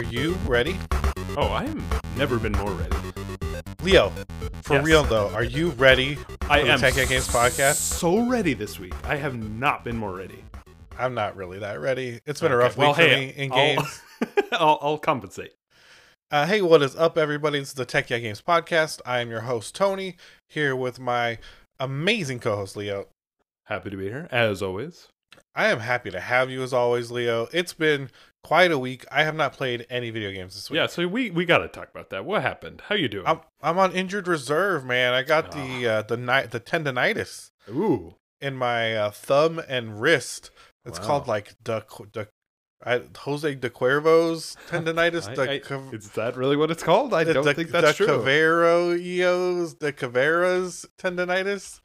Are you ready? Oh, I have never been more ready. Leo, for Yes. real though, are you ready for I am Tech Games podcast? so ready this week. I have not been more ready. I'm not really that ready. It's been a rough well, week for me in I'll- games. I'll, I'll compensate. Uh, hey, what is up, everybody? It's the Tech Cat Games podcast. I am your host, Tony, here with my amazing co host, Leo. Happy to be here, as always. I am happy to have you as always, Leo. It's been quite a week. I have not played any video games this week. Yeah, so we we got to talk about that. What happened? How you doing? I'm I'm on injured reserve, man. I got the Ah. uh, the night the tendonitis Ooh, in my uh, thumb and wrist. It's Wow. called like the the I, Jose de Cuervo's tendonitis. I- the I- Cav- is that really what it's called? I the, don't the, think that's the true. Cavero's the Caveras tendonitis.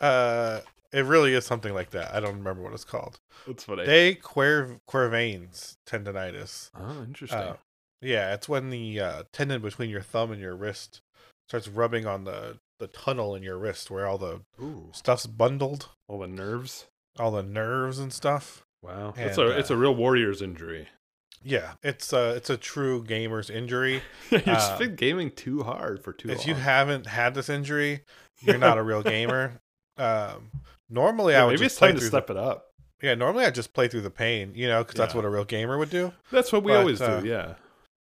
Uh, it really is something like that. I don't remember what it's called. That's funny. De Quer Quervain's tendonitis. oh, interesting. Uh, yeah, it's when the uh, tendon between your thumb and your wrist starts rubbing on the the tunnel in your wrist where all the Ooh, stuff's bundled, all the nerves. all the nerves and stuff. Wow, it's And, a it's uh, a real warrior's injury. Yeah, it's a it's a true gamer's injury. You've uh, been gaming too hard for too if long. you haven't had this injury, you're not a real gamer. Um, normally, I would maybe just it's play time to through step the, it up. yeah. Normally, I just play through the pain, you know, because that's what a real gamer would do. That's what we but, always uh, do. Yeah.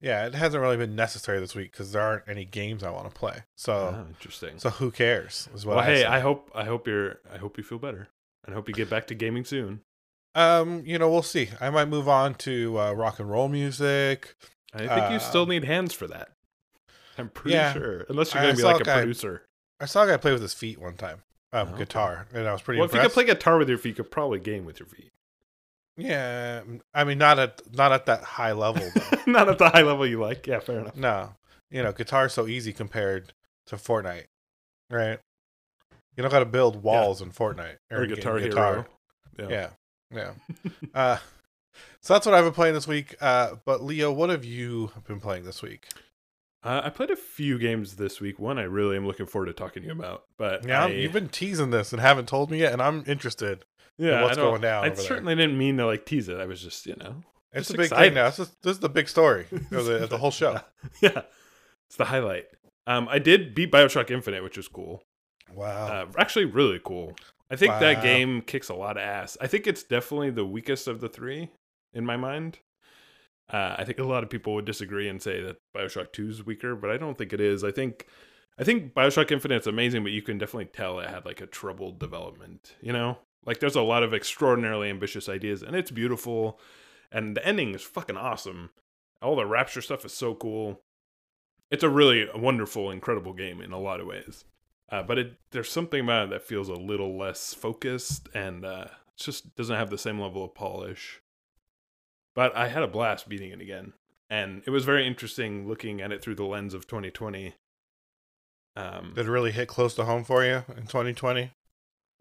Yeah, it hasn't really been necessary this week because there aren't any games I want to play. So, Ah, interesting. so who cares? Is what well, I hey, say. I hope I hope you're I hope you feel better, and I hope you get back to gaming soon. Um, you know, we'll see. I might move on to uh, rock and roll music. I think you still Um, need hands for that. I'm pretty yeah. sure, unless you're gonna be like a a guy- producer. I saw a guy play with his feet one time, um, Oh, guitar, and I was pretty Well, if you could play guitar with your feet, you could probably game with your feet. yeah, I mean, not at not at that high level though. Not at the high level you like. Yeah, fair enough. no, you know, guitar's so easy compared to Fortnite, right? You don't got to build walls in Fortnite Or in Guitar guitar. Hero. Yeah, yeah. uh, so that's what I've been playing this week. Uh, but Leo, what have you been playing this week? Uh, I played a few games this week. One I really am looking forward to talking to you about. But Yeah, I, you've been teasing this and haven't told me yet, and I'm interested. yeah, what's I going down I over there. certainly didn't mean to like tease it. I was just you know It's Just a big excited. thing now. This is, this is the big story of the, of the whole show. yeah, it's the highlight. Um, I did beat Bioshock Infinite, which was cool. Wow. Uh, actually, really cool. I think Wow. that game kicks a lot of ass. I think it's definitely the weakest of the three in my mind. Uh, I think a lot of people would disagree and say that Bioshock Two is weaker, but I don't think it is. I think I think Bioshock Infinite's amazing, but you can definitely tell it had like a troubled development. You know, like there's a lot of extraordinarily ambitious ideas, and it's beautiful, and the ending is fucking awesome. All the rapture stuff is so cool. It's a really wonderful, incredible game in a lot of ways. Uh, but it there's something about it that feels a little less focused and uh, just doesn't have the same level of polish. But I had a blast beating it again, and it was very interesting looking at it through the lens of 2020. Um, Did it really hit close to home for you in 2020?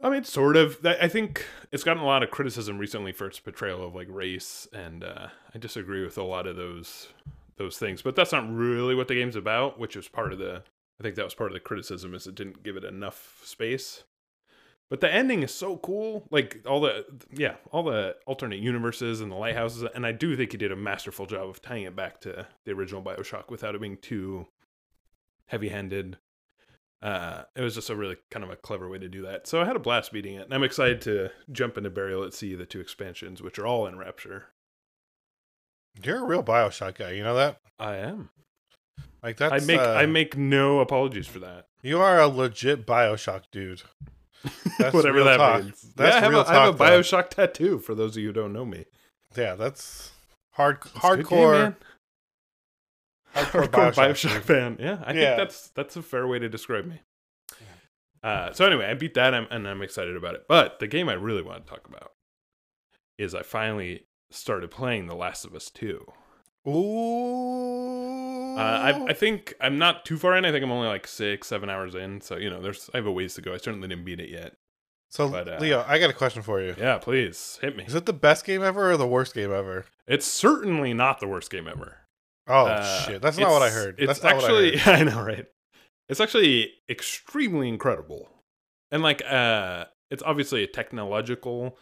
I mean, sort of. I think it's gotten a lot of criticism recently for its portrayal of like race, and uh, I disagree with a lot of those those things. But that's not really what the game's about, which is part of the. I think that was part of the criticism is it didn't give it enough space. But the ending is so cool, like all the yeah, all the alternate universes and the lighthouses, and I do think he did a masterful job of tying it back to the original Bioshock without it being too heavy-handed uh, it was just a really kind of a clever way to do that. So I had a blast beating it, and I'm excited to jump into Burial at Sea, the two expansions, which are all in Rapture. You're a real Bioshock guy. You know that? I am. Like that's I make uh, I make no apologies for that. you are a legit Bioshock dude. That's Whatever that talk. means. That's yeah, I have, real a, I have a talk, though. Bioshock tattoo. For those of you who don't know me, Yeah, that's hard It's a good game, hardcore man. hardcore, hardcore Bioshock. Bioshock, fan. Yeah, I Yeah. think that's that's a fair way to describe me. Uh, so anyway, I beat that, and I'm excited about it. But the game I really want to talk about is I finally started playing The Last of Us Two. Ooh. Uh, I, I think I'm not too far in. I think I'm only like six, seven hours in. So you know, there's I have a ways to go. I certainly didn't beat it yet. so but, uh, Leo, I got a question for you. Yeah, please hit me. Is it the best game ever or the worst game ever? It's certainly not the worst game ever. Oh Uh, shit, that's not what I it's- heard. It's That's not actually what I heard. I know, right? It's actually extremely incredible, and like uh, it's obviously a technological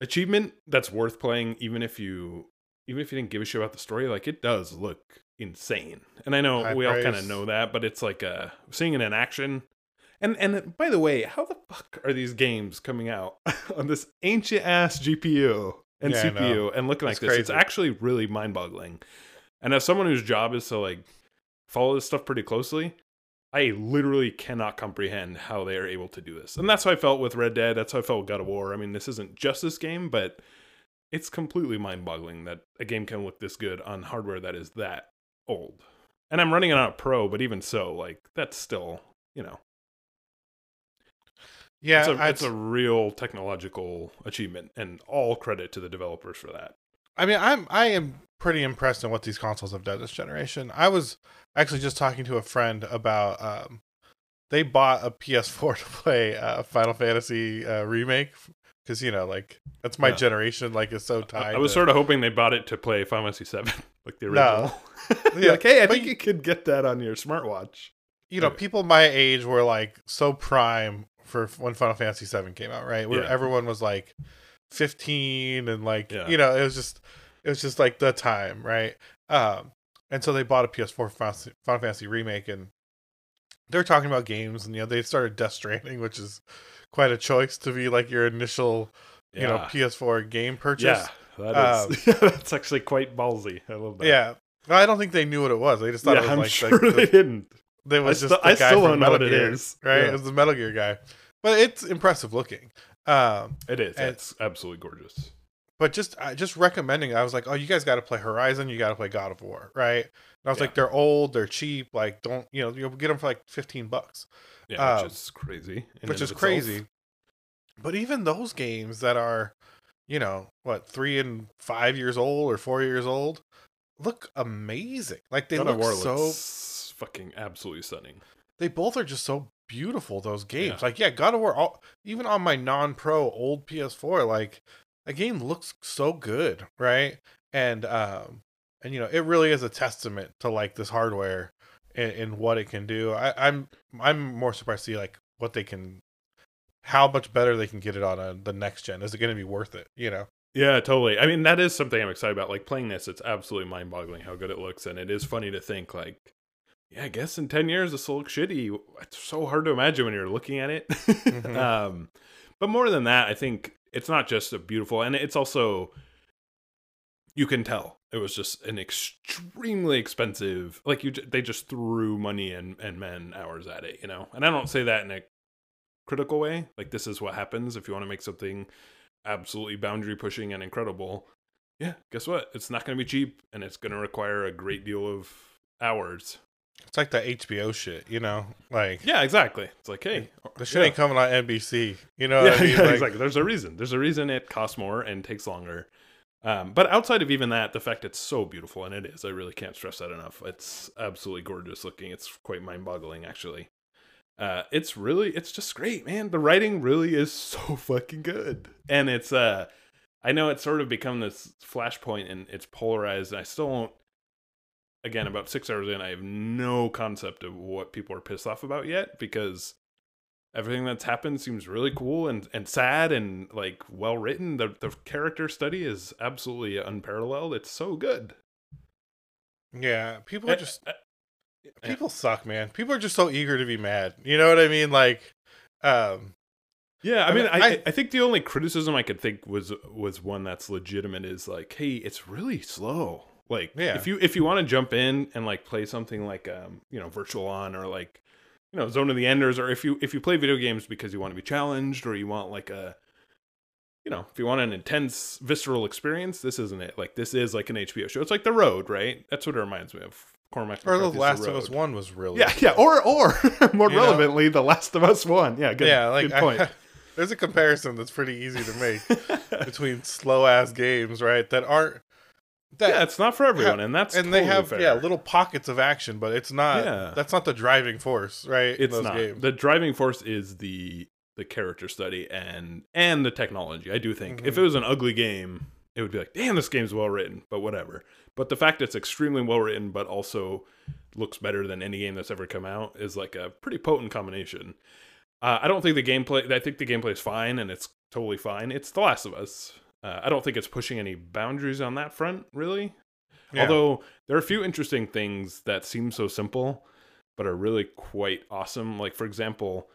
achievement that's worth playing, even if you even if you didn't give a shit about the story, like it does look insane. And I know High we all kind of know that, but it's like uh seeing it in action. And and by the way, how the fuck are these games coming out on this ancient ass GPU and Yeah, CPU and looking It's like this? It's actually really mind-boggling. And as someone whose job is to like follow this stuff pretty closely, I literally cannot comprehend how they are able to do this. And that's how I felt with Red Dead. That's how I felt with God of War. I mean, this isn't just this game, but it's completely mind boggling that a game can look this good on hardware that is that old. And I'm running it on a pro, but even so, like, that's still, you know, Yeah, it's, a, it's a real technological achievement, and all credit to the developers for that. I mean, I'm I am pretty impressed in what these consoles have done this generation. I was actually just talking to a friend about um, they bought a PS4 to play uh, Final Fantasy uh, remake because you know, like that's my Yeah. generation. Like, is so I, tied. I was to- sort of hoping they bought it to play Final Fantasy VII, like the original. No. Yeah, like, hey, I but think you could get that on your smartwatch. you know, Okay. people my age were like so prime for when Final Fantasy VII came out, right? Where Yeah. everyone was like 15 and like Yeah. you know, it was just it was just like the time, right? Um and so they bought a PS4 for Final Fantasy- Final Fantasy remake and they're talking about games and you know, they started Death Stranding, which is quite a choice to be like your initial, you know, PS4 game purchase. Yeah, that is. yeah, that's actually quite ballsy. I love that. Um, Yeah. But I don't think they knew what it was. They just thought yeah, it was I'm like, sure like the- they didn't. They I was still, just the I guy still from don't know Metal what it Gear, is. right? Yeah. It was the Metal Gear guy, but it's impressive looking. Um, It is. It's absolutely gorgeous. But just I just recommending. I was like, oh, you guys got to play Horizon. You got to play God of War, right? And I was Yeah. like, they're old, they're cheap. Like, don't you know? You'll get them for like fifteen bucks, Yeah, Um, which is crazy. which is of itself. crazy. But even those games that are, you know, what three and five years old or four years old, look amazing. Like they God look War so fucking absolutely stunning. they both are just so beautiful those games Yeah. like yeah god of war all, even on my non-pro old ps4 like a game looks so good right and um and you know it really is a testament to like this hardware and, and what it can do I, i'm i'm more surprised to see like what they can how much better they can get it on a, the next gen is it going to be worth it you know Yeah, totally. I mean, that is something I'm excited about. Like playing this, it's absolutely mind boggling how good it looks. And it is funny to think, like, yeah, I guess in 10 years this will look shitty. It's so hard to imagine when you're looking at it. Mhm. um, but more than that, I think it's not just a beautiful, and it's also, you can tell it was just an extremely expensive, like, you, they just threw money and, and man hours at it, you know? And I don't say that in a critical way. Like, this is what happens if you want to make something absolutely boundary pushing and incredible, yeah, guess what? It's not going to be cheap and it's going to require a great deal of hours. It's like the hbo shit you know like Yeah, exactly. It's like, hey, the shit yeah. ain't coming on nbc you know yeah, i mean yeah, Like, exactly. There's a reason. There's a reason it costs more and takes longer. Um, but outside of even that, the fact it's so beautiful, and it is, I really can't stress that enough. It's absolutely gorgeous looking. It's quite mind boggling, actually. Uh, it's really, it's just great, man. The writing really is so fucking good. And it's, uh, I know it's sort of become this flashpoint and it's polarized, and I still don't, again, about six hours in, I have no concept of what people are pissed off about yet because everything that's happened seems really cool and, and sad and like well written. The the character study is absolutely unparalleled. It's so good. yeah people are just uh, people suck man people are just so eager to be mad you know what i mean like um Yeah, I, mean, I, I- I think the only criticism I could think was was one that's legitimate is like, hey, it's really slow. Like, Yeah. if you if you want to jump in and like play something like um you know Virtual On or like you know Zone of the Enders, or if you if you play video games because you want to be challenged or you want like a you know if you want an intense visceral experience, this isn't it. Like this is like an HBO show. It's like The Road, right? That's what it reminds me of. Cormac or the last of us one was really Yeah, yeah, or or more You know? relevantly, The Last of Us One. Yeah, good. yeah like good point. I, there's a comparison that's pretty easy to make between slow ass games right that aren't that yeah, it's not for everyone, and that's and they have fair. yeah little pockets of action but it's not Yeah. that's not the driving force right It's not games the driving force is the the character study and and the technology. I do think if Mhm. it was an ugly game, it would be like, damn, this game's well written, but whatever. But the fact it's extremely well written, but also looks better than any game that's ever come out, is like a pretty potent combination. Uh, I don't think the gameplay. I think the gameplay is fine, and it's totally fine. It's The Last of Us. Uh, I don't think it's pushing any boundaries on that front, really. Yeah. Although there are a few interesting things that seem so simple, but are really quite awesome. Like, for example,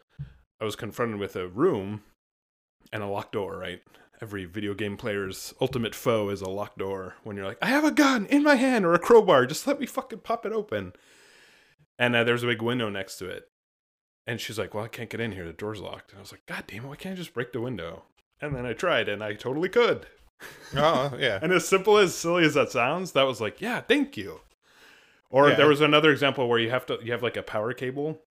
I was confronted with a room and a locked door, right? Every video game player's ultimate foe is a locked door when you're like, I have a gun in my hand or a crowbar, just let me fucking pop it open. And uh, there's a big window next to it. And she's like, Well, I can't get in here. The door's locked. And I was like, God damn it, why can't I just break the window? And then I tried and I totally could. oh yeah. And as simple as silly as that sounds, that was like, yeah, thank you. Or Yeah. there was another example where you have to you have like a power cable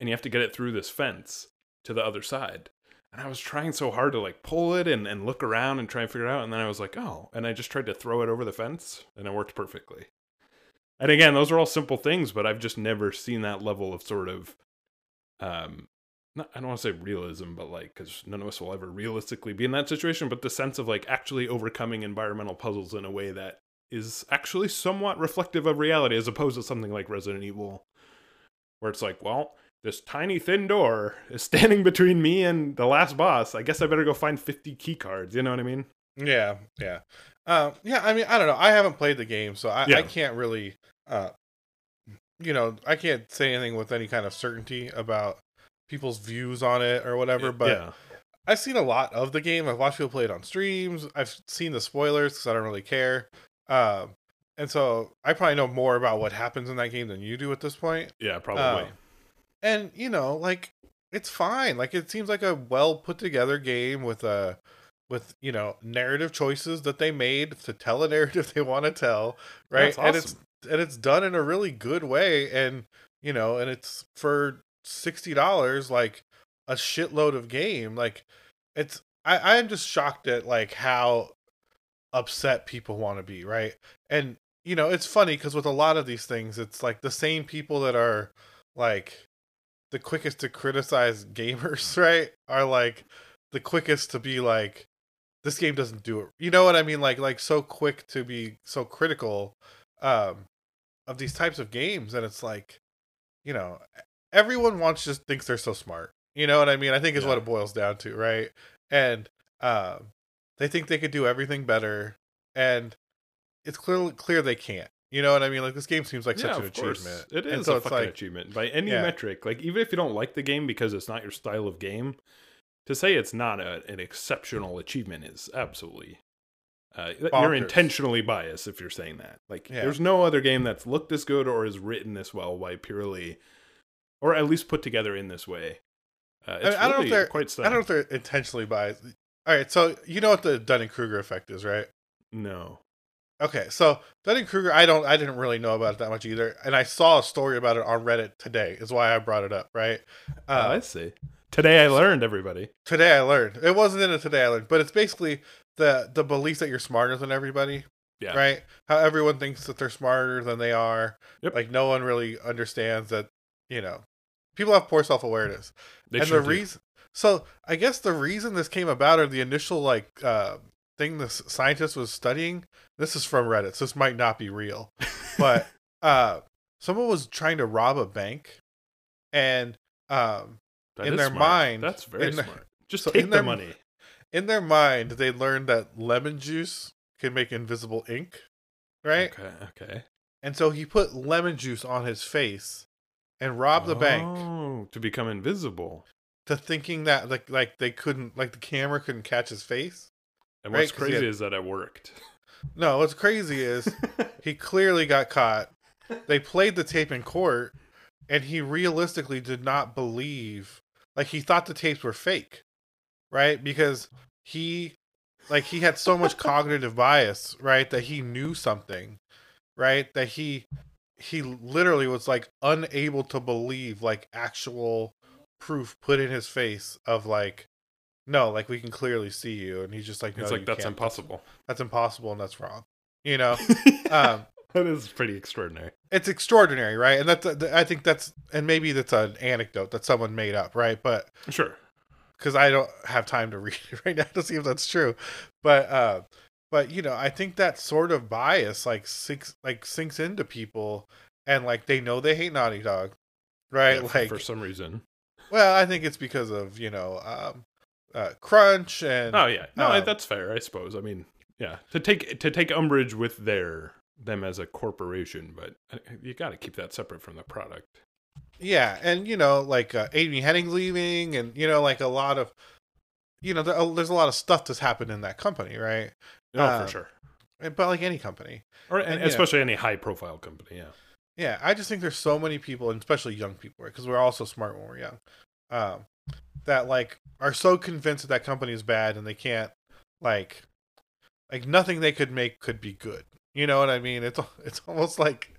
and you have to get it through this fence to the other side. And I was trying so hard to like pull it and, and look around and try and figure it out. And then I was like, oh, and I just tried to throw it over the fence and it worked perfectly. And again, those are all simple things, but I've just never seen that level of sort of um not, I don't want to say realism, but like, because none of us will ever realistically be in that situation, but the sense of like actually overcoming environmental puzzles in a way that is actually somewhat reflective of reality, as opposed to something like Resident Evil, where it's like, well, this tiny thin door is standing between me and the last boss. I guess I better go find 50 key cards. You know what I mean? Yeah, yeah, um, yeah. I mean, I don't know. I haven't played the game, so I, Yeah. I can't really, uh, you know, I can't say anything with any kind of certainty about people's views on it or whatever. But yeah, I've seen a lot of the game. I've watched people play it on streams. I've seen the spoilers because I don't really care. Um, and so I probably know more about what happens in that game than you do at this point. yeah, probably. Um, and you know, like it's fine. Like it seems like a well put together game with a with you know narrative choices that they made to tell a narrative they want to tell, right? That's And it's and it's done in a really good way, and you know, and it's for sixty dollars, like a shitload of game. Like it's I I'm just shocked at like how upset people want to be, right? And you know, it's funny because with a lot of these things, it's like the same people that are like the quickest to criticize gamers, right? Are like the quickest to be like this game doesn't do it. You know what I mean? Like like so quick to be so critical um of these types of games and it's like you know, everyone wants just thinks they're so smart. You know what I mean? I think is what it boils down to, right? And um they think they could do everything better and it's clearly clear they can't. You know what I mean? Like this game seems like yeah, such an achievement. It is so a fucking like, achievement by any Yeah. metric. Like even if you don't like the game because it's not your style of game, to say it's not a, an exceptional achievement is absolutely. Uh, you're intentionally biased if you're saying that. Like, Yeah. there's no other game that's looked this good or is written this well by purely, or at least put together in this way. Uh, it's I don't know if really they're- quite I don't know if they're intentionally biased. All right, so you know what the Dunning Kruger effect is, right? No. Okay, so Dunning Kruger, I don't, I didn't really know about it that much either, and I saw a story about it on Reddit today. Is why I brought it up, right? Oh, Uh, I see. Today I learned everybody. today I learned it wasn't in a today I learned, but it's basically the the belief that you're smarter than everybody, Yeah. right? How everyone thinks that they're smarter than they are. Yep. Like no one really understands that, you know, people have poor self awareness. They and sure the do. reason so i guess the reason this came about or the initial like uh thing the scientist was studying this is from reddit so this might not be real but uh someone was trying to rob a bank and um in their smart. mind- That's very in their- smart. Just so take in the their- money. in their mind they learned that lemon juice can make invisible ink right Okay. Okay. and so he put lemon juice on his face and rob the bank Oh, to become invisible. to thinking that like like they couldn't like the camera couldn't catch his face And Right, what's he crazy had- is that it worked. no what's crazy is he clearly got caught. They played the tape in court, and he realistically did not believe, like he thought the tapes were fake, right? Because he, like, he had so much cognitive bias, right, that he knew something, right, that he he literally was like unable to believe like actual proof put in his face of like no like we can clearly see you and he's just like no, it's like that's can't. impossible. that's impossible and that's wrong you know um that is pretty extraordinary. it's extraordinary, right? And that's I think that's and maybe that's an anecdote that someone made up, right? But Sure. because I don't have time to read it right now to see if that's true, but uh, but you know, I think that sort of bias like sinks like sinks into people, and like they know they hate Naughty Dog, right? Yeah, like, for some reason. well, I think it's because of you know um, uh, Crunch and Oh yeah, no, Um, that's fair. I suppose. I mean, yeah, to take to take umbrage with their them as a corporation, but uh, you got to keep that separate from the product. yeah, and you know like uh, Amy Hennig's leaving, and you know like a lot of you know uh, there's a lot of stuff that's happened in that company, right? Oh, Um, for sure. But like any company, Or and and, especially any high profile company. Yeah. Yeah, I just think there's so many people, and especially young people, because we're all so smart when we're young, um, that like are so convinced that that company is bad and they can't like like nothing they could make could be good. You know what I mean? It's it's almost like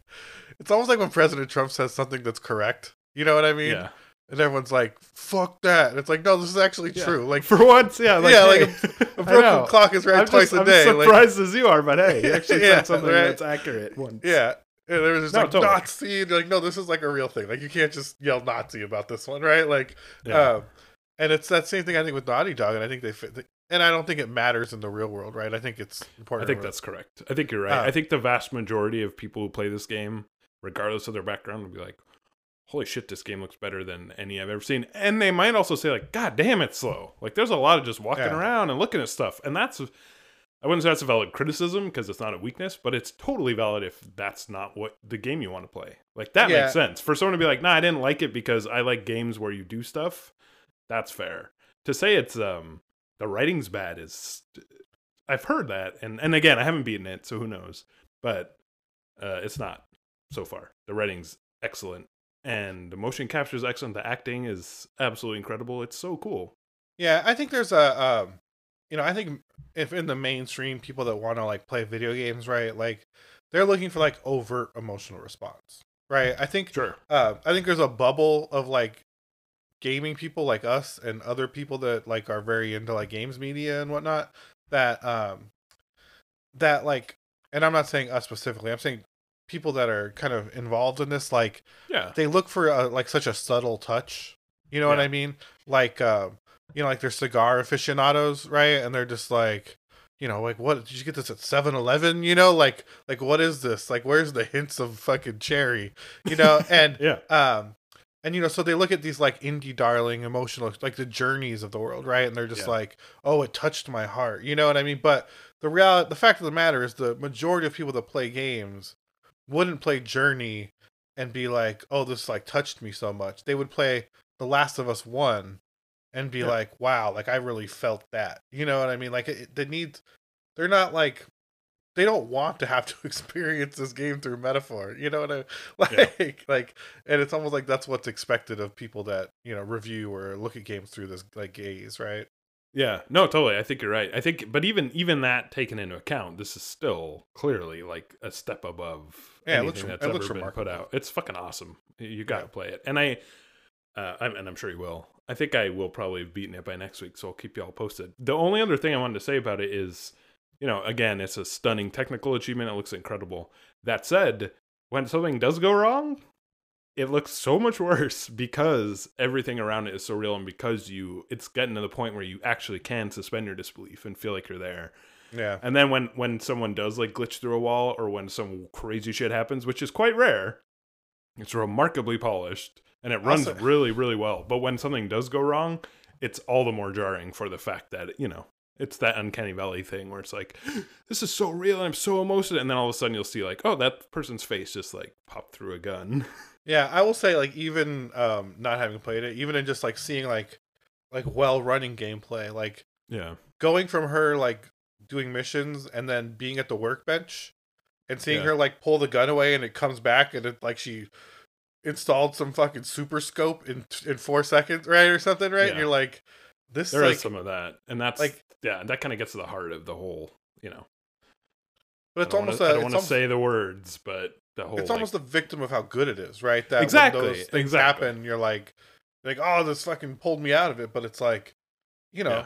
it's almost like when President Trump says something that's correct. You know what I mean? yeah. And everyone's like, "Fuck that!" And it's like, no, this is actually Yeah. true. Like For once, yeah, like, Yeah, like hey, a I broken clock is right I'm twice just, a I'm day. Like, surprised as you are, but hey, you actually Yeah, said something right. that's accurate once. Yeah. And there was just No, like totally. Nazi, like, no, this is like a real thing. Like you can't just yell Nazi about this one, right? Like, Yeah. um, and it's that same thing I think with Naughty Dog, and I think they fit. And I don't think it matters in the real world, right? I think it's important. I think that's correct. I think you're right. Uh, I think the vast majority of people who play this game, regardless of their background, would be like, "Holy shit, this game looks better than any I've ever seen." And they might also say like, "God damn, it's slow." Like there's a lot of just walking Yeah. around and looking at stuff, and that's I wouldn't say that's a valid criticism because it's not a weakness, but it's totally valid if that's not what the game you want to play. Like that Yeah. makes sense for someone to be like, "Nah, I didn't like it because I like games where you do stuff." That's fair. To say it's um the writing's bad is I've heard that, and and again, I haven't beaten it, so who knows? But uh, it's not so far. The writing's excellent, and the motion capture is excellent. The acting is absolutely incredible. It's so cool. Yeah, I think there's a, um, you know, I think if in the mainstream people that want to like play video games, right, like they're looking for like overt emotional response, right? I think Sure. uh, I think there's a bubble of like gaming people like us and other people that like are very into like games media and whatnot that um that like and I'm not saying us specifically I'm saying people that are kind of involved in this like Yeah. they look for a, like such a subtle touch. You know what I mean? Like um you know like they're cigar aficionados right? And they're just like you know like what did you get this at 7-Eleven you know like like what is this? Like where's the hints of fucking cherry? You know? And Yeah. um and you know so they look at these like indie darling emotional like the journeys of the world right? And they're just Yeah. like oh it touched my heart. You know what i mean? But the reality the fact of the matter is the majority of people that play games wouldn't play journey and be like oh this like touched me so much they would play the last of us one and be Yeah. like wow like i really felt that you know what i mean like it, they need they're not like they don't want to have to experience this game through metaphor. You know what I like? Yeah. Like, and it's almost like that's what's expected of people that you know review or look at games through this like gaze, right? Yeah. No, totally. I think you're right. I think, but even even that taken into account, this is still clearly like a step above Yeah, it looks anything that's ever been put out. It's fucking awesome. You- You got to Yeah. play it, and I, uh, I'm, and I'm sure you will. I think I will probably have beaten it by next week, so I'll keep y'all posted. The only other thing I wanted to say about it is, you know, again, it's a stunning technical achievement. It looks incredible. That said, when something does go wrong, it looks so much worse because everything around it is so real and because you it's getting to the point where you actually can suspend your disbelief and feel like you're there. Yeah, and then when when someone does like glitch through a wall or when some crazy shit happens which is quite rare it's remarkably polished and it runs Also- really really well. But when something does go wrong it's all the more jarring for the fact that you know it's that uncanny valley thing where it's like this is so real and i'm so emotional. And then all of a sudden you'll see like oh that person's face just like popped through a gun yeah. I will say like even um not having played it, even in just like seeing like like well running gameplay, like yeah going from her like doing missions and then being at the workbench and seeing Yeah. her like pull the gun away and it comes back and it like she installed some fucking super scope in in four seconds, right, or something, right? And you're like, this There is like, some of that, and that's like- like yeah, that kind of gets to the heart of the whole. You know, but it's I almost wanna, a, I don't want to say the words, but the whole it's like, almost a victim of how good it is, right? That Exactly, when those things exactly. happen, you're like, like oh, this fucking pulled me out of it. But it's like, you know, Yeah.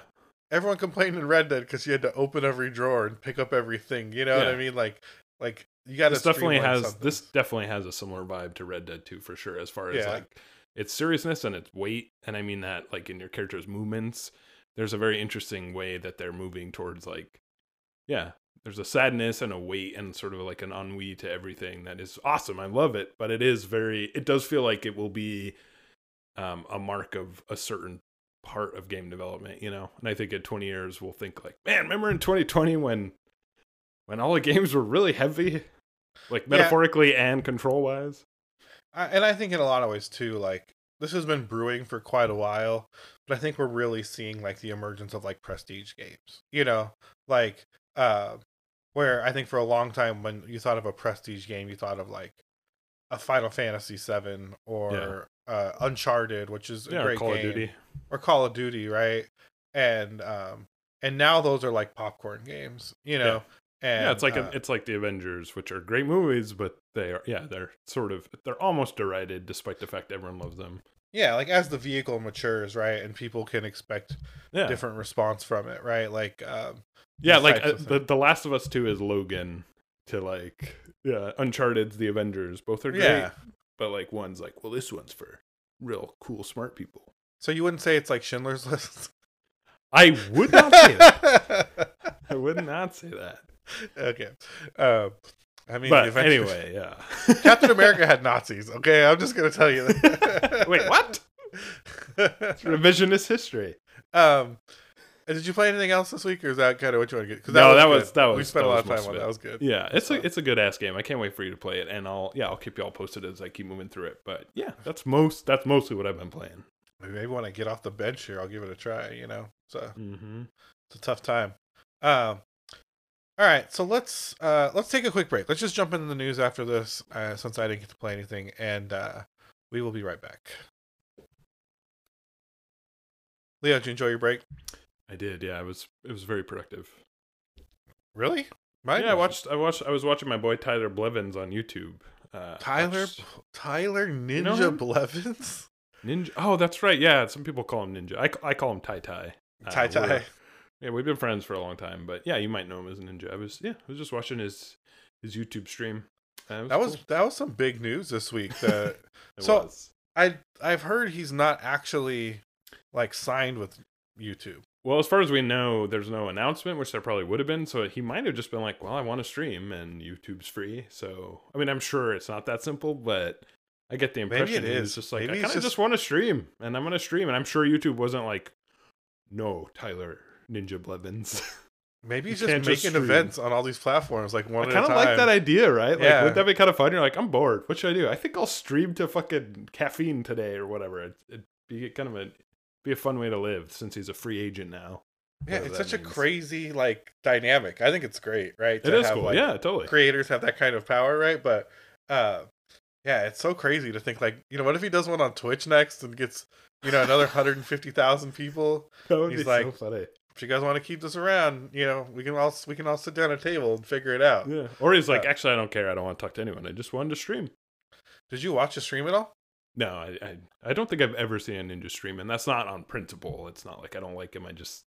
everyone complained in Red Dead because you had to open every drawer and pick up everything. You know what I mean? Like, like you got to this definitely has something. this definitely has a similar vibe to Red Dead 2 for sure, as far as Yeah. like its seriousness and its weight, and I mean that like in your character's movements. There's a very interesting way that they're moving towards like, yeah, there's a sadness and a weight and sort of like an ennui to everything that is awesome. I love it, but it is very. It does feel like it will be um, a mark of a certain part of game development, you know. And I think in 20 years we'll think like, man, remember in 2020 when when all the games were really heavy, like Yeah. metaphorically and control wise. I, and I think in a lot of ways too, like this has been brewing for quite a while, but I think we're really seeing like the emergence of like prestige games. You know, like uh where I think for a long time when you thought of a prestige game, you thought of like a Final Fantasy VII or uh, Uncharted, which is a Yeah, or great Call game, of Duty. or Call of Duty, right? And um and now those are like popcorn games, you know. And yeah, it's like uh, it's like the Avengers, which are great movies, but they are yeah, they're sort of they're almost derided, despite the fact everyone loves them. Yeah, like as the vehicle matures, right, and people can expect Yeah, different response from it, right? Like, um, yeah, like uh, the the Last of Us Two is Logan to like yeah, Uncharted's the Avengers. Both are great, yeah. but like one's like, well, this one's for real cool smart people. So you wouldn't say it's like Schindler's List? I would not say that. I would not say that. okay. Um, I mean, But eventually- anyway, yeah. Captain America had Nazis. Okay, I'm just gonna tell you that. Wait, what? It's revisionist history. um, did you play anything else this week, or is that kind of what you want to get? Because No, that was- that we spent a lot of time on of that. was good. Yeah, it's So- a it's a good ass game. I can't wait for you to play it, and I'll yeah I'll keep you all posted as I keep moving through it. But yeah, that's most that's mostly what I've been playing. Maybe when I get off the bench here, I'll give it a try. You know, so Mm-hmm. it's a tough time. Um, all right, so let's uh let's take a quick break. Let's just jump into the news after this, uh, since I didn't get to play anything, and uh, we will be right back. Leo, did you enjoy your break? I did. Yeah, it was it was very productive. Really? Mine yeah, I watched I watched I was watching my boy Tyler Blevins on YouTube. Uh, Tyler watched Tyler Ninja know? Blevins. Ninja. Oh, that's right. Yeah, some people call him Ninja. I, I call him Tai Tai. Uh, Tai Tai. Yeah, we've been friends for a long time, but yeah, you might know him as Ninja. I was yeah, I was just watching his his YouTube stream. Uh, it That was cool. that was some big news this week. That It so- was. I I've heard he's not actually like signed with YouTube. Well, as far as we know, there's no announcement, which there probably would have been. So he might have just been like, "Well, I want to stream, and YouTube's free." So I mean, I'm sure it's not that simple, but I get the impression it he is. just like, Maybe "I kind of just- just want to stream, and I'm gonna stream." And I'm sure YouTube wasn't like, "No, Tyler Ninja Blevins." Maybe he's You just making just events on all these platforms, like one I kind of like that idea, right? Like, Yeah. would that be kind of fun? You're like, I'm bored. What should I do? I think I'll stream to fucking caffeine today or whatever. It'd, it'd be kind of a be a fun way to live since he's a free agent now. yeah, it's such a crazy like dynamic. I think it's great, right? It to is have, cool. like, yeah, totally. creators have that kind of power, right? But uh yeah, it's so crazy to think like, you know, what if he does one on Twitch next and gets, you know, another 150,000 people? That would He's be like- so funny. If you guys want to keep this around, you know, we can all we can all sit down at a table and figure it out. Yeah. Or he's like, Uh, actually, I don't care. I don't want to talk to anyone. I just wanted to stream. Did you watch the stream at all? No, I, I, I don't think I've ever seen a ninja stream, and that's not on principle. It's not like I don't like him. I just,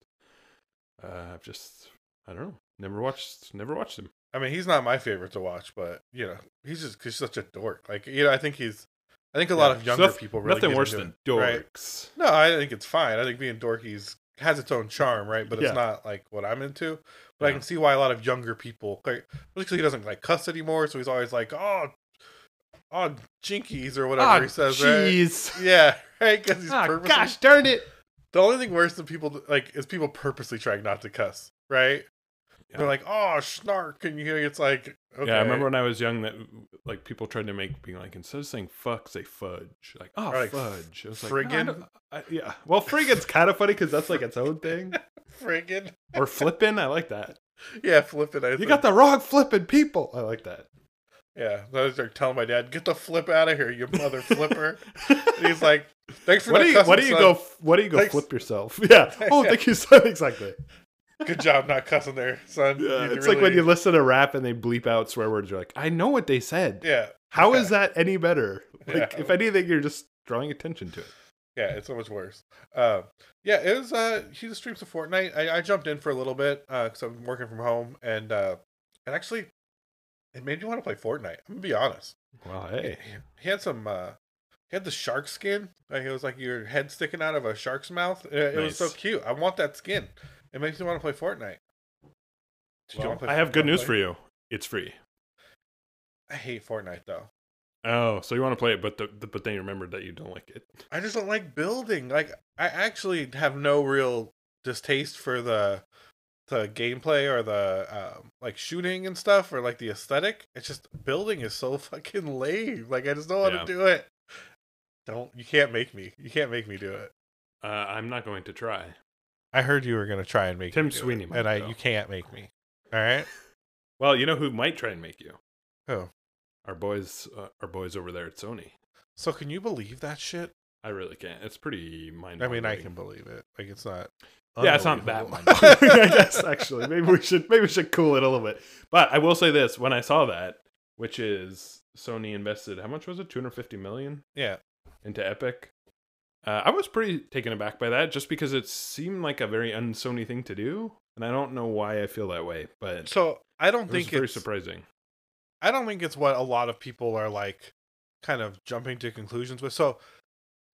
uh, I've just, I don't know. Never watched, never watched him. I mean, he's not my favorite to watch, but you know, he's just he's such a dork. Like, you know, I think he's I think a lot of younger Noth- people really Nothing worse than it, right? dorks. No, I think it's fine. I think being dorky's has its own charm, right? But it's Yeah. not like what I'm into. But I can see why a lot of younger people, like, because he doesn't like cuss anymore, so he's always like, "Oh, oh, jinkies" or whatever Ah, he says, jeez. right? Yeah, right. Because he's Ah, purposely. gosh darn it. The only thing worse than people like is people purposely trying not to cuss, right? Yeah. They're like, "Oh, snark," and you hear it's like, okay. Yeah, I remember when I was young that like people tried to make being like instead of saying fuck, say fudge. Like oh like, fudge. I was like, friggin'? no, I I- yeah. Well, friggin's kind of funny because that's like its own thing. friggin'. Or flippin', I like that. Yeah, flip it. I You think. got the wrong flippin' people. I like that. Yeah, I was like telling my dad, "Get the flip out of here, you mother flipper." And he's like, "Thanks for what do you what do you son. go what do you go Thanks. flip yourself? Yeah. Oh, thank you, son. Exactly. Good job not cussing there, son." Yeah, it's like when you listen to rap and they bleep out swear words. You're like, I know what they said. Yeah, How is that any better? Like, Yeah. if anything, you're just drawing attention to it. yeah, it's so much worse. Um, yeah, it was. Uh, he just streams a Fortnite. I, I jumped in for a little bit because I'm working from home, and uh, and actually, it made me want to play Fortnite. I'm gonna be honest. Well, hey, he had some. Uh, he had the shark skin. Like it was like your head sticking out of a shark's mouth. It, it was so cute. I want that skin. It makes me want to play Fortnite. Well, play- I have good news for you. It's free. I hate Fortnite though. Oh, so you want to play it, but the, the, but then you remembered that you don't like it. I just don't like building. Like I actually have no real distaste for the the gameplay or the um, like shooting and stuff or like the aesthetic. It's just building is so fucking lame. Like I just don't want Yeah. to do it. Don't you can't make me. You can't make me do it. Uh, I'm not going to try. I heard you were gonna try and make Tim me do Sweeney it, might, and I though. you can't make me. All right. Well, you know who might try and make you? Oh, Our boys, uh, our boys over there at Sony. so can you believe that shit? I really can't. It's pretty mind. Blowing. I mean, I can believe it. Like it's not. Yeah, it's not that unbelievable. mind. I guess actually, maybe we should maybe we should cool it a little bit. But I will say this: when I saw that, which is Sony invested how much was it? Two hundred fifty million yeah. into Epic. Uh, I was pretty taken aback by that, just because it seemed like a very un-Sony thing to do, and I don't know why I feel that way, but So I don't it think very it's. Very surprising. I don't think it's what a lot of people are like kind of jumping to conclusions with. So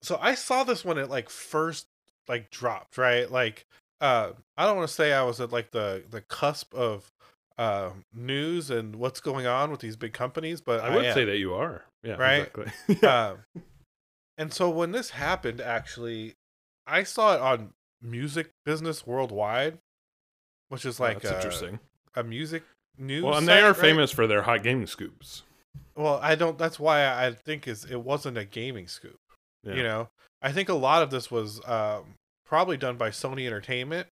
so I saw this when it like first like dropped, right? Like uh I don't want to say I was at like the the cusp of uh news and what's going on with these big companies, but I would am. say that you are, yeah, Right? exactly. yeah. Um, and so when this happened actually I saw it on Music Business Worldwide, which is like that's a, interesting. a music news Well, and they are right? famous for their hot gaming scoops. Well, I don't. That's why I think is it wasn't a gaming scoop. Yeah. You know, I think a lot of this was um, probably done by Sony Entertainment,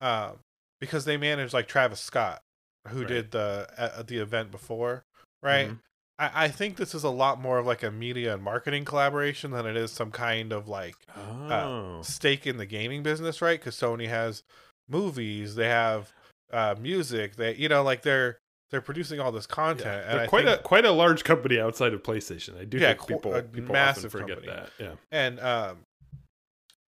uh, because they managed like Travis Scott, who Right. did the uh, the event before, right? Mhm. I, I think this is a lot more of like a media and marketing collaboration than it is some kind of like Oh, stake in the gaming business, right? Because Sony has movies, they have uh, music, they you know like they're they're producing all this content, Yeah, and they're quite think, a quite a large company outside of PlayStation. I do Yeah, think people, people massive often forget company. that. Yeah, and um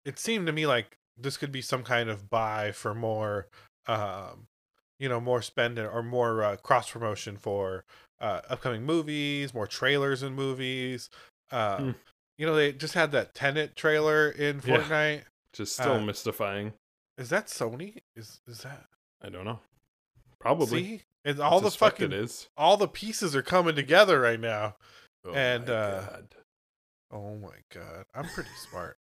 it seemed to me like this could be some kind of buy for more um you know more spending or more uh, cross promotion for uh upcoming movies more trailers and movies um Hmm. you know they just had that Tenet trailer in Yeah. fortnite just still Uh, mystifying. is that sony is is that I don't know. Probably see and all the fucking is. all the pieces are coming together right now Oh and, my uh, God. Oh my god, I'm pretty smart.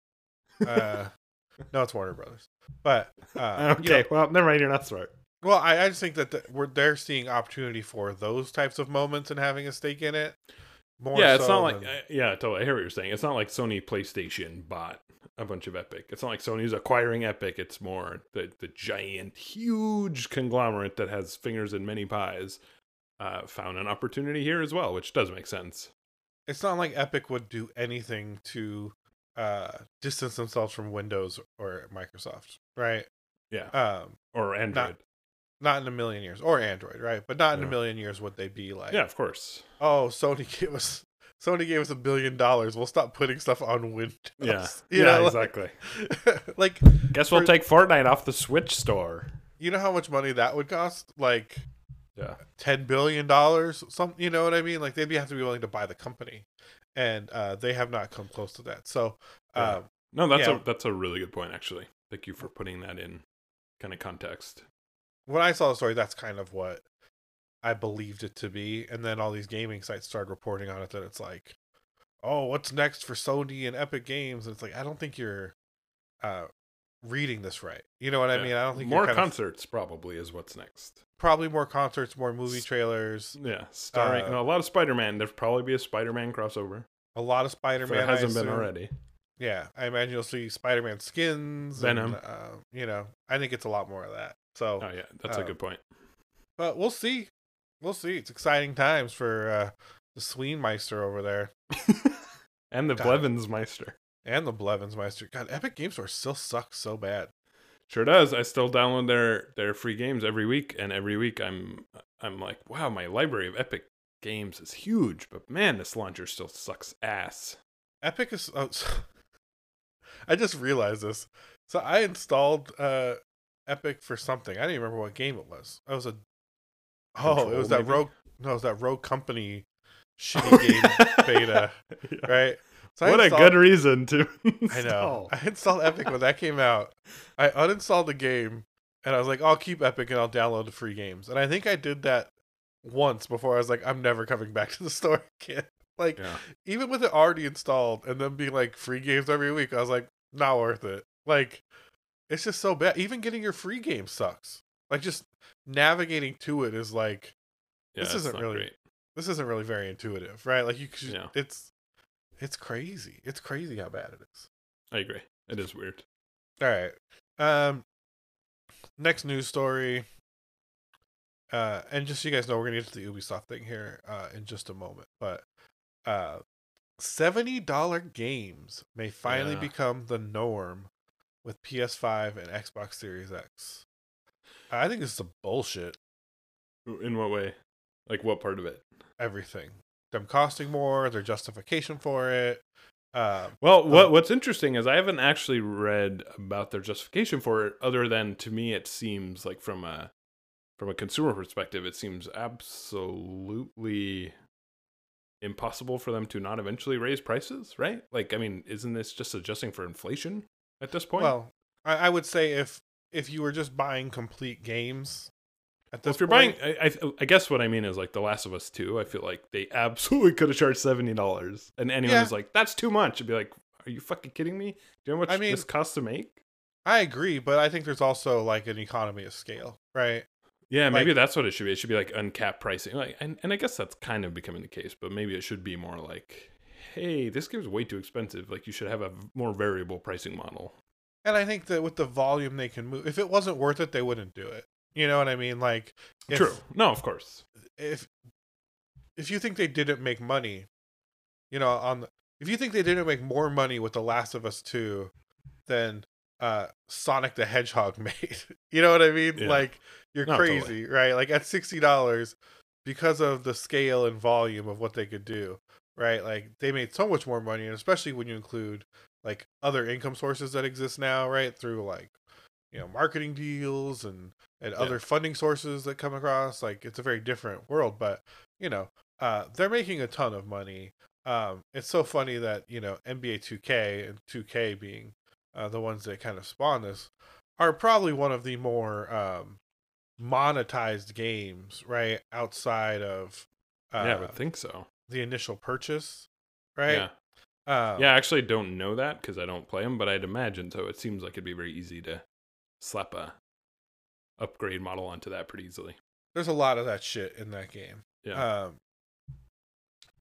Uh, no, it's Warner Brothers, but uh, you okay, know, well, never mind. You're not smart. Well, I, I just think that the, we're they're seeing opportunity for those types of moments and having a stake in it. More yeah, it's so not like uh, yeah, totally. I hear what you're saying. It's not like Sony PlayStation bought a bunch of Epic. It's not like Sony's acquiring Epic. It's more the the giant, huge conglomerate that has fingers in many pies. Uh, found an opportunity here as well, which does make sense. it's not like Epic would do anything to uh, distance themselves from Windows or Microsoft, right? Yeah, Um, or Android. not in a million years, or Android, right? But not in Yeah. a million years would they be like, yeah, of course. oh, Sony gave us. Sony gave us a billion dollars. We'll stop putting stuff on Windows. Yeah, You yeah, know, exactly. like Guess we'll take Fortnite off the Switch store. you know how much money that would cost like Yeah, 10 billion dollars some you know what i mean like they'd have to be willing to buy the company and uh they have not come close to that so Yeah. um no, that's Yeah. a that's a really good point. Actually, thank you for putting that in kind of context. When i saw the story that's kind of what i believed it to be and then all these gaming sites started reporting on it that it's like oh what's next for sony and epic games and it's like i don't think you're uh reading this right you know what i mean i don't think More you're kind of- concerts probably is what's next. probably more concerts more movie trailers Yeah, starring Uh, no, a lot of Spider-Man. There'll probably be a Spider-Man crossover. a lot of spider-man it hasn't I been assume. already. Yeah, I imagine you'll see Spider-Man skins, Venom. And, uh, you know, I think it's a lot more of that. So, Oh yeah, that's a uh, good point. but we'll see. We'll see. It's exciting times for uh, the Sweenmeister over there and the God. Blevensmeister. and the Blevensmeister. God, Epic Games Store still sucks so bad. Sure does. I still download their their free games every week, and every week I'm I'm like, wow, my library of Epic games is huge, but man, this launcher still sucks ass. Epic is. Oh, I just realized this. So I installed uh, Epic for something. I didn't even remember what game it was. It was a. Oh, it Control, was that maybe? rogue. No, it was that rogue company shitty game beta, Yeah. right? So I What a good reason to. I know. I installed Epic when that came out. I uninstalled the game and I was like, I'll keep Epic and I'll download the free games. And I think I did that once before I was like, I'm never coming back to the store again. like Yeah. even with it already installed and then being like free games every week, I was like, not worth it. Like it's just so bad. Even getting your free game sucks. Like just navigating to it is like Yeah, This isn't really- great. this isn't really very intuitive, right? Like you, could- Yeah. it's it's crazy. It's crazy how bad it is. I agree. It is weird. All right. Um next news story. Uh and just so you guys know, we're gonna get to the Ubisoft thing here uh in just a moment. But uh $70 games may finally Yeah. become the norm with PS5 and Xbox Series X. I think this is a bullshit. In what way? Like what part of it? Everything. Them costing more, their justification for it. Uh, Well, what what's interesting is I haven't actually read about their justification for it, other than to me it seems like from a from a consumer perspective, it seems absolutely impossible for them to not eventually raise prices, right? Like, I mean, isn't this just adjusting for inflation at this point? Well, I, I would say if if you were just buying complete games, at Well, if you're point, buying, I, I, I guess what I mean is like The Last of Us Two. I feel like they absolutely could have charged seventy dollars, and anyone Yeah. who's like, "That's too much," I'd be like, "Are you fucking kidding me? Do you know how much I mean- this costs to make?" I agree, but I think there's also like an economy of scale, right? Yeah, maybe Like- that's what it should be. It should be like uncapped pricing. Like, and, and I guess that's kind of becoming the case, but maybe it should be more like, "Hey, this game's way too expensive. Like, you should have a more variable pricing model." And I think that with the volume they can move, if it wasn't worth it, they wouldn't do it. You know what I mean? Like, if, True. No, of course. If if you think they didn't make money, you know, on the, if you think they didn't make more money with The Last of Us Two than uh Sonic the Hedgehog made, you know what I mean? Yeah. Like, you're No, totally. crazy, right? Like at sixty dollars, because of the scale and volume of what they could do, right? Like they made so much more money, and especially when you include like other income sources that exist now, right? Through like you know marketing deals and and Yeah. other funding sources that come across. Like it's a very different world, but you know uh, they're making a ton of money. Um, it's so funny that you know NBA 2K and 2K being uh, the ones that kind of spawn this are probably one of the more um, monetized games, right? Outside of uh, yeah, I would think so. the initial purchase, right? Yeah. Um, Yeah, I actually don't know that because I don't play them, but I'd imagine so. It seems like it'd be very easy to slap a upgrade model onto that pretty easily. There's a lot of that shit in that game. Yeah. Um,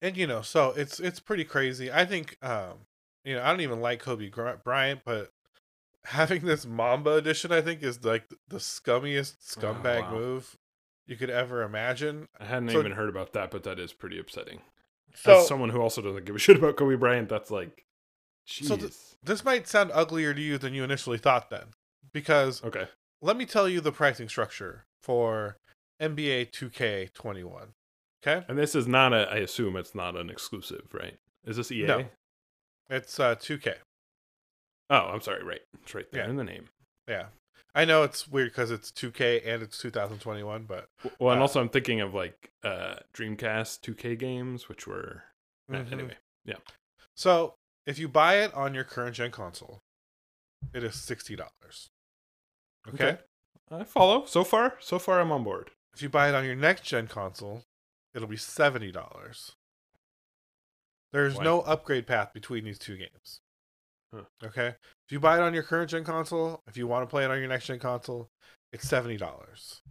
and you know, so it's it's pretty crazy. I think, um, you know, I don't even like Kobe Bryant, but having this Mamba edition, I think, is like the scummiest scumbag wow. move you could ever imagine. I hadn't so- even heard about that, but that is pretty upsetting. So As someone who also doesn't give a shit about Kobe Bryant, that's like, jeez. So th- this might sound uglier to you than you initially thought, then, because okay. let me tell you the pricing structure for NBA 2K21. Okay, And this is not a, I assume it's not an exclusive, right? Is this EA? No. it's uh 2K. Oh, I'm sorry. Right. It's right there Yeah. in the name. Yeah, I know it's weird because it's 2K and it's 2021, but Well, and Uh, also I'm thinking of like uh Dreamcast 2K games, which were uh, Mhm. anyway. Yeah. So if you buy it on your current gen console, it is sixty dollars. Okay? I follow. So far, so far I'm on board. If you buy it on your next gen console, it'll be seventy dollars. There's no upgrade path between these two games. Okay? If you buy it on your current gen console, if you want to play it on your next gen console, it's seventy dollars.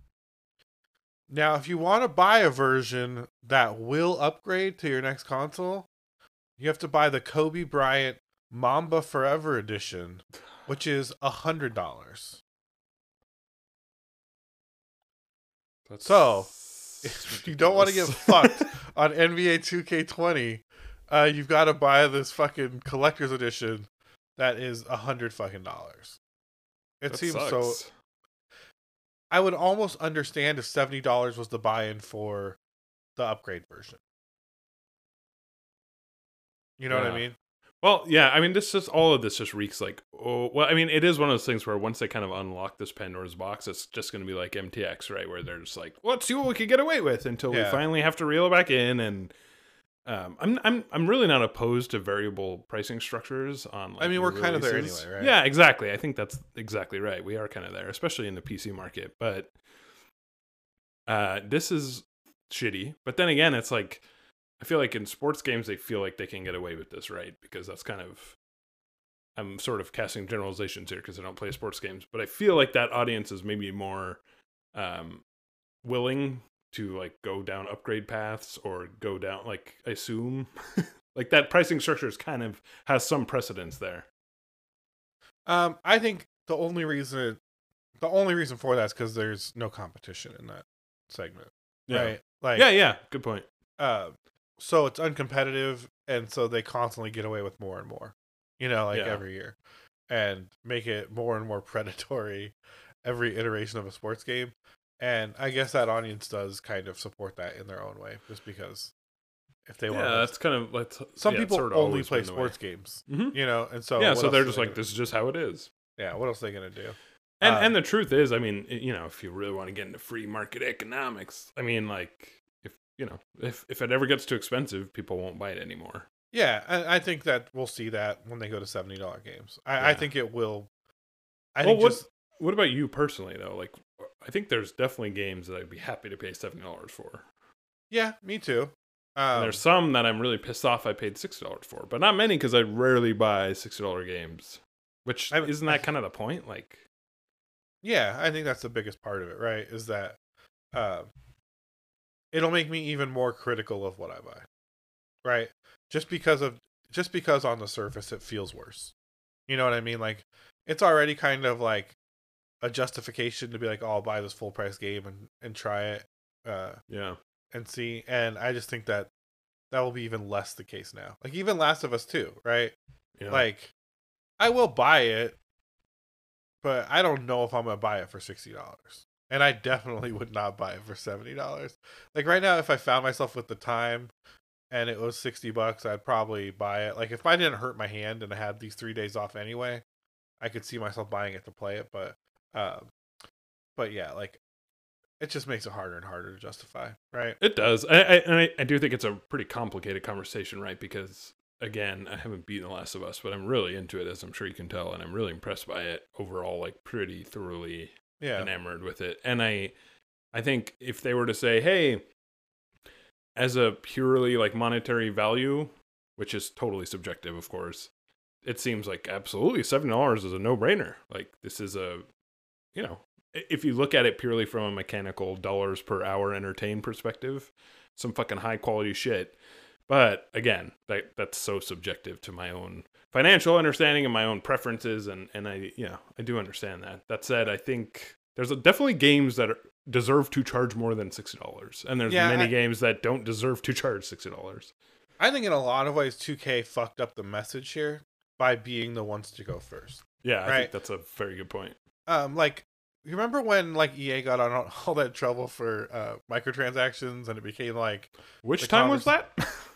Now, if you want to buy a version that will upgrade to your next console, you have to buy the Kobe Bryant Mamba Forever Edition, which is a hundred dollars. That's So, If you don't want to get fucked on NBA 2K20, uh, you've got to buy this fucking collector's edition that is a hundred fucking dollars. It That seems so. I would almost understand if seventy dollars was the buy-in for the upgrade version. You know what I mean? Well, yeah, I mean, this just all of this just reeks like, oh, well, I mean, it is one of those things where once they kind of unlock this Pandora's box, it's just going to be like MTX, right? Where they're just like, let's see what we can get away with until we finally have to reel it back in. And um, I'm, I'm, I'm really not opposed to variable pricing structures on. Like, I mean, we're kind of there anyway, right? Yeah, exactly. I think that's exactly right. We are kind of there, especially in the PC market. But uh, this is shitty. But then again, it's like I feel like in sports games they feel like they can get away with this, right? Because that's kind of I'm sort of casting generalizations here because I don't play sports games, but I feel like that audience is maybe more um, willing to like go down upgrade paths or go down like I assume like that pricing structure is kind of has some precedence there. Um, I think the only reason the only reason for that is because there's no competition in that segment, Yeah. right? Like, yeah, yeah, good point. uh, so it's uncompetitive, and so they constantly get away with more and more, you know, like Yeah. every year, and make it more and more predatory every iteration of a sports game. And I guess that audience does kind of support that in their own way, just because if they yeah, want, Yeah, that's kind of like some yeah, people sort of only play way. sports games, Mhm. you know, and so yeah, so they're just they like gonna- this is just how it is. Yeah, what else are they gonna do? And Uh, and the truth is, I mean, you know, if you really want to get into free market economics, I mean, like if you know, if if it ever gets too expensive, people won't buy it anymore. Yeah, and I think that we'll see that when they go to seventy dollar games. I, I think it will. I well, think what just what about you personally though? Like, I think there's definitely games that I'd be happy to pay seventy dollars for. yeah, me too. Um, there's some that I'm really pissed off I paid sixty dollars for, but not many because I rarely buy sixty dollar games. Which I- isn't that kind of the point? Like, yeah, I think that's the biggest part of it, right? Is that uh, it'll make me even more critical of what I buy, right? Just because of just because on the surface it feels worse. You know what I mean? Like it's already kind of like a justification to be like, oh, I'll buy this full price game and and try it. Uh, yeah, and see. And I just think that that will be even less the case now. Like even Last of Us 2, right? yeah. Like I will buy it, but I don't know if I'm gonna buy it for sixty dollars. And I definitely would not buy it for seventy dollars. Like right now, if I found myself with the time and it was sixty bucks, I'd probably buy it. Like if I didn't hurt my hand and I had these three days off anyway, I could see myself buying it to play it. But um but yeah, like it just makes it harder and harder to justify, right? It does. I, I, and I, I do think it's a pretty complicated conversation, right? Because again, I haven't beaten The Last of Us, but I'm really into it, as I'm sure you can tell, and I'm really impressed by it overall. Like pretty thoroughly Yeah. enamored with it. And I, I think if they were to say, hey, as a purely like monetary value, which is totally subjective, of course, it seems like absolutely seven dollars is a no brainer. Like this is a, you know, if you look at it purely from a mechanical dollars per hour entertain perspective, some fucking high quality shit. But again, that that's so subjective to my own financial understanding and my own preferences, and and I you know I do understand that. That said, I think there's a, definitely games that are, deserve to charge more than sixty dollars, and there's Yeah, many I- games that don't deserve to charge sixty dollars. I think in a lot of ways, 2K fucked up the message here by being the ones to go first. Yeah, I Right. think that's a very good point. Um, like you remember when like EA got on all- that trouble for uh microtransactions and it became like Which time was that?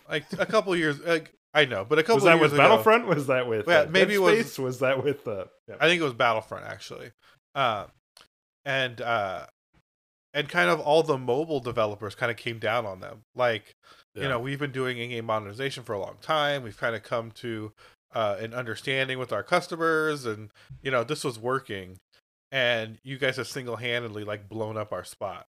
like a couple years like I know, but a couple was that years with ago, Battlefront? Was that with Yeah, uh, maybe Dead it was- Space? Was that with uh, yeah. I think it was Battlefront actually. Uh, and uh and kind of all the mobile developers kind of came down on them. Like you know we've been doing in-game monetization for a long time we've kind of come to uh, an understanding with our customers and you know this was working and you guys have single-handedly like blown up our spot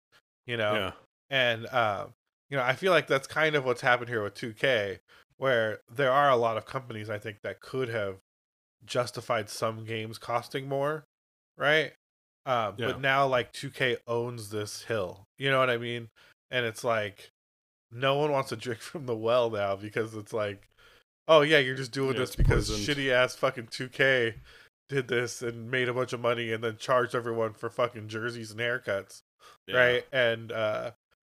you know yeah, and um, you know i feel like that's kind of what's happened here with 2k where there are a lot of companies i think that could have justified some games costing more right uh, Yeah. but now like 2k owns this hill you know what i mean and it's like no one wants to drink from the well now because it's like oh yeah you're just doing Yeah, this because poisoned. shitty ass fucking 2k did this and made a bunch of money and then charged everyone for fucking jerseys and haircuts yeah. right and uh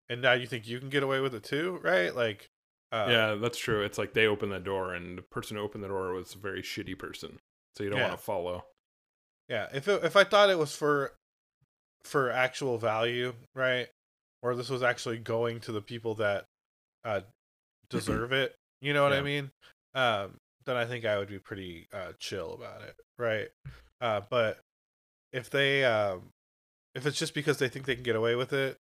and now you think you can get away with it too right like uh, yeah, that's true. It's like they opened the door, and the person who opened the door was a very shitty person, so you don't Yeah. want to follow. yeah if it, if i thought it was for for actual value right or this was actually going to the people that uh deserve it you know what i mean um then i think i would be pretty uh chill about it right? Uh but if they um if it's just because they think they can get away with it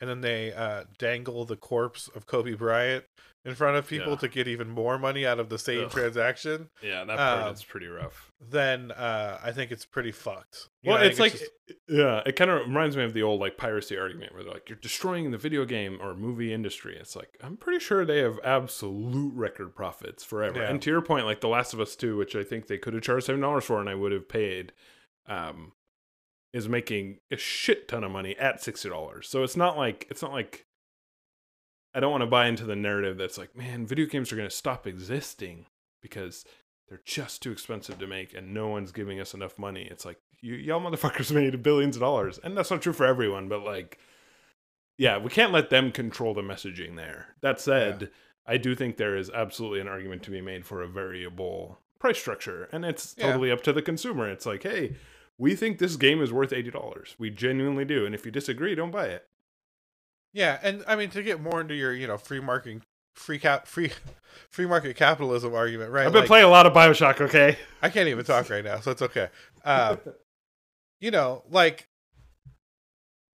and then they uh, dangle the corpse of Kobe Bryant in front of people Yeah. to get even more money out of the same Ugh. transaction, Yeah, that part Um, is pretty rough. then uh, I think it's pretty fucked. You Well, know, it's like, just- yeah, it kind of reminds me of the old like piracy argument where they're like, you're destroying the video game or movie industry. It's like, I'm pretty sure they have absolute record profits forever. Yeah. And to your point, like The Last of Us 2, which I think they could have charged $7 for and I would have paid, um, is making a shit ton of money at $60. So it's not like, it's not like, I don't want to buy into the narrative that's like, man, video games are going to stop existing because they're just too expensive to make and no one's giving us enough money. It's like you y'all motherfuckers made billions of dollars. And that's not true for everyone, but like yeah, we can't let them control the messaging there. That said, I do think there is absolutely an argument to be made for a variable price structure and it's Yeah. totally up to the consumer. It's like, "Hey, we think this game is worth $80. We genuinely do. And if you disagree, don't buy it." yeah, and I mean to get more into your you know free marketing, free cap, free free market capitalism argument, right? I've been Like, playing a lot of BioShock, okay? I can't even talk right now, so it's okay. Uh, you know, like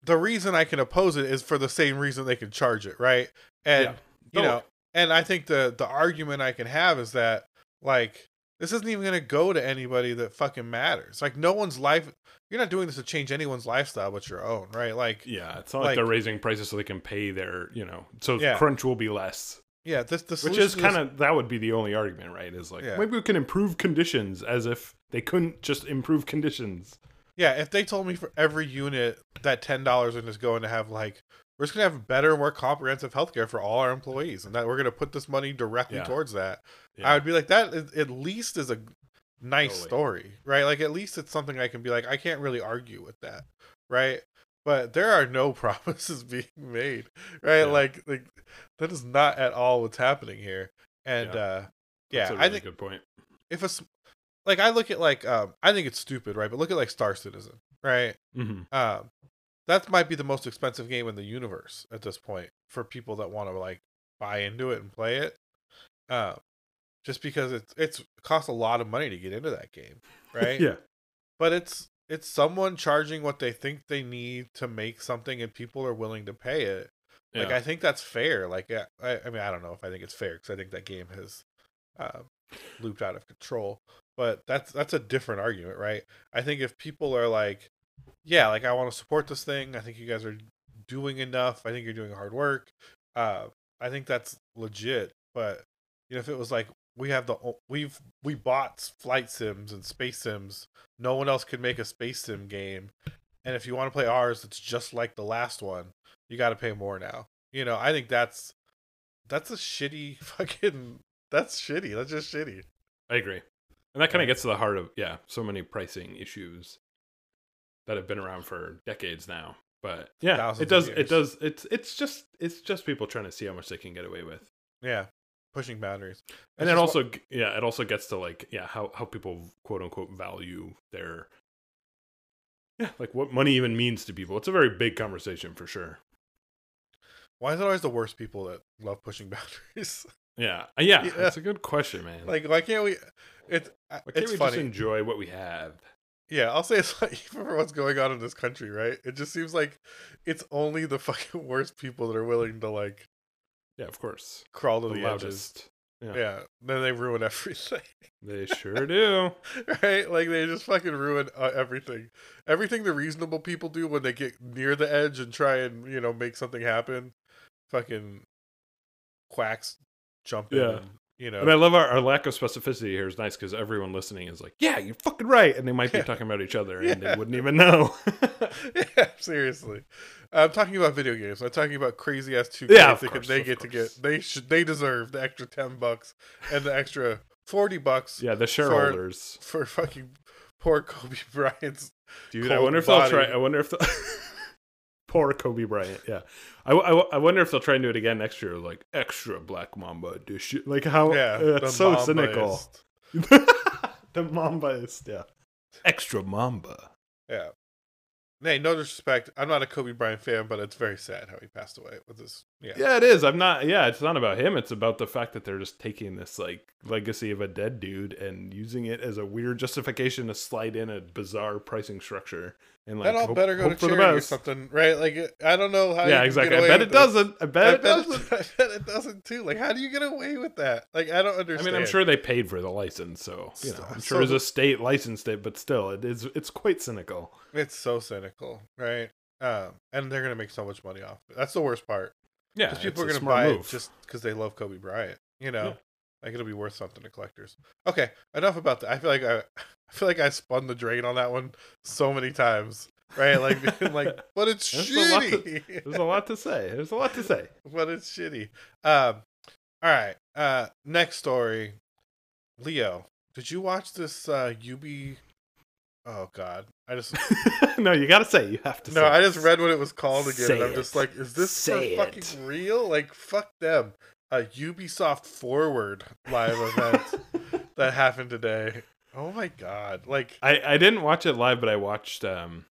the reason I can oppose it is for the same reason they can charge it, right? And Yeah. you know, and I think the the argument I can have is that like this isn't even going to go to anybody that fucking matters. Like no one's life. You're not doing this to change anyone's lifestyle but your own, right? Like Yeah, it's not like, Like- they're raising prices so they can pay their, you know, so Yeah. crunch will be less. yeah, this the Which is kind of that would be the only argument, right? Is like Yeah. maybe we can improve conditions as if they couldn't just improve conditions. Yeah, if they told me for every unit that ten dollars is going to have like we're just gonna have better, and more comprehensive healthcare for all our employees, and that we're gonna put this money directly Yeah. towards that, Yeah. I would be like, that is, at least is a nice Totally. story, right? Like at least it's something I can be like, I can't really argue with that, right? But there are no promises being made, right? Yeah. Like, like that is not at all what's happening here, and Yeah. uh yeah, That's a I really think good point. if a like I look at like um I think it's stupid, right? But look at like Star Citizen, right? hmm um that might be the most expensive game in the universe at this point for people that want to like buy into it and play it um just because it's it's it costs a lot of money to get into that game right Yeah. but it's it's someone charging what they think they need to make something and people are willing to pay it like yeah. i think that's fair like I, I I mean i don't know if i think it's fair because i think that game has um looped out of control but that's that's a different argument right i think if people are like yeah like i want to support this thing. I think you guys are doing enough. I think you're doing hard work. Uh i think that's legit but you know if it was like we have the we've we bought flight sims and space sims. No one else can make a space sim game. And if you want to play ours it's just like the last one you got to pay more now. You know i think that's that's a shitty fucking that's shitty. That's just shitty. I agree. And that kind of gets to the heart of yeah, so many pricing issues that have been around for decades now. But yeah, Thousands it does it does it's it's just it's just people trying to see how much they can get away with. yeah pushing boundaries. And That's it also g yeah it also gets to like yeah how, how people quote unquote value their yeah like what money even means to people. It's a very big conversation for sure. Why is it always the worst people that love pushing boundaries? Yeah Uh, yeah, Yeah. that's a good question man. Like why can't we it's why can't it's we funny. just enjoy what we have Yeah, I'll say it's like even for what's going on in this country, right? It just seems like it's only the fucking worst people that are willing to like yeah of course crawl to the, the, edges. loudest yeah. Yeah, then they ruin everything, they sure do right? Like they just fucking ruin uh, everything. Everything the reasonable people do when they get near the edge and try and you know make something happen, fucking quacks jump in. Yeah. And, you know, And I love our, our lack of specificity here is nice because everyone listening is like, yeah, you're fucking right. And they might be Yeah. talking about each other and Yeah. they wouldn't even know. yeah, seriously. I'm talking about video games. I'm talking about crazy ass two Yeah, they, course, they get to get. They should. They deserve the extra ten bucks and the extra forty bucks yeah, the shareholders. for fucking poor Kobe Bryant's. Dude, I wonder if they'll try. I wonder if the poor Kobe Bryant. Yeah, I, I, I wonder if they'll try and do it again next year. Like extra Black Mamba edition. Like how? Yeah, uh, that's so Mamba cynical. the Mamba is yeah. Extra Mamba. Yeah, Hey, no disrespect. I'm not a Kobe Bryant fan, but it's very sad how he passed away with this. Yeah. Yeah, it is. I'm not. Yeah, it's not about him. It's about the fact that they're just taking this like legacy of a dead dude and using it as a weird justification to slide in a bizarre pricing structure and like that all hope- better go to charity or something, right? Like, I don't know how. Yeah, exactly. I bet it doesn't. I bet I it bet, doesn't. it, I bet it doesn't too. Like, how do you get away with that? Like, I don't understand. I mean, I'm sure they paid for the license, so you know, I'm so sure his the- estate licensed it, but still, it is. It's quite cynical. it's so cynical, right? Um, and they're gonna make so much money off it. That's the worst part. Yeah, Because people are a gonna buy move. it just because they love Kobe Bryant. You know, Yeah. like it'll be worth something to collectors. Okay, enough about that. I feel like I, I feel like I spun the drain on that one so many times, right? Like, like, but it's There's a lot to- shitty. There's a lot to say. There's a lot to say. but it's shitty. Um, all right. Uh, next story. Leo, did you watch this uh UB? Oh God, I just no, you gotta say. You have to. no, I just read what it was called again, Say and I'm it. just like, is this Say for fucking it. real? Like, fuck them. A Ubisoft Forward live event that happened today. Oh my God! Like, I, I didn't watch it live, but I watched um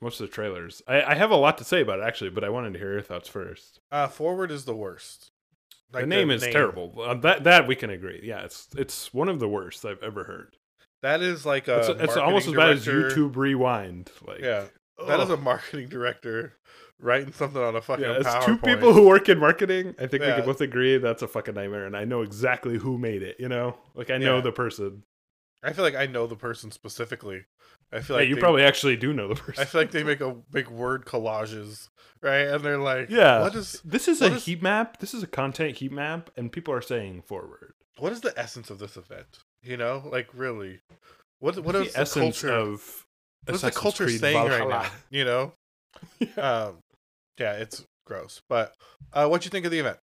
most of the trailers. I, I have a lot to say about it actually, but I wanted to hear your thoughts first. uh, Forward is the worst. Like, the name is terrible. Uh, that that we can agree. Yeah, it's it's one of the worst I've ever heard. That is like a. It's, it's almost as marketing bad as YouTube Rewind. Like Yeah, That is ugh. a marketing director writing something on a fucking yeah, it's two people who work in marketing. I think we can both agree that's a fucking nightmare, and I know exactly who made it. You know, like I know Yeah. the person. I feel like I know the person specifically. I feel Yeah, like you they- probably actually do know the person. I feel like they make a big word collages, right? And they're like, Yeah. what is this is a is- heat map. This is a content heat map, and people are saying forward. what is the essence of this event? You know, like really, what what What's the the, essence culture? of what's the culture Creed saying right now? You know, um, yeah, it's gross. But uh, what do you think of the event?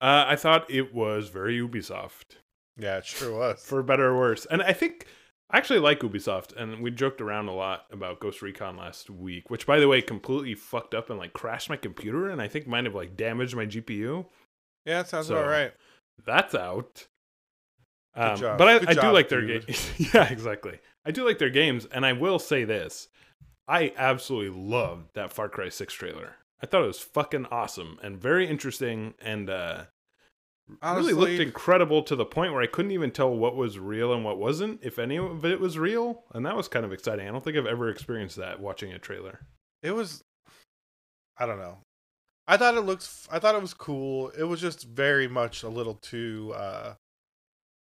Uh, I thought it was very Ubisoft, Yeah, it sure was. for better or worse. And I think I actually like Ubisoft, and we joked around a lot about Ghost Recon last week, which, by the way, completely fucked up and like crashed my computer, and I think might have like damaged my GPU. yeah, it sounds So, about right. That's out. Um. But I, I do like their games. yeah, exactly. I do like their games, and I will say this: I absolutely loved that Far Cry Six trailer. I thought it was fucking awesome and very interesting, and uh, really looked incredible to the point where I couldn't even tell what was real and what wasn't, if any of it was real, and that was kind of exciting. I don't think I've ever experienced that watching a trailer. It was I don't know. I thought it looks I thought it was cool. It was just very much a little too uh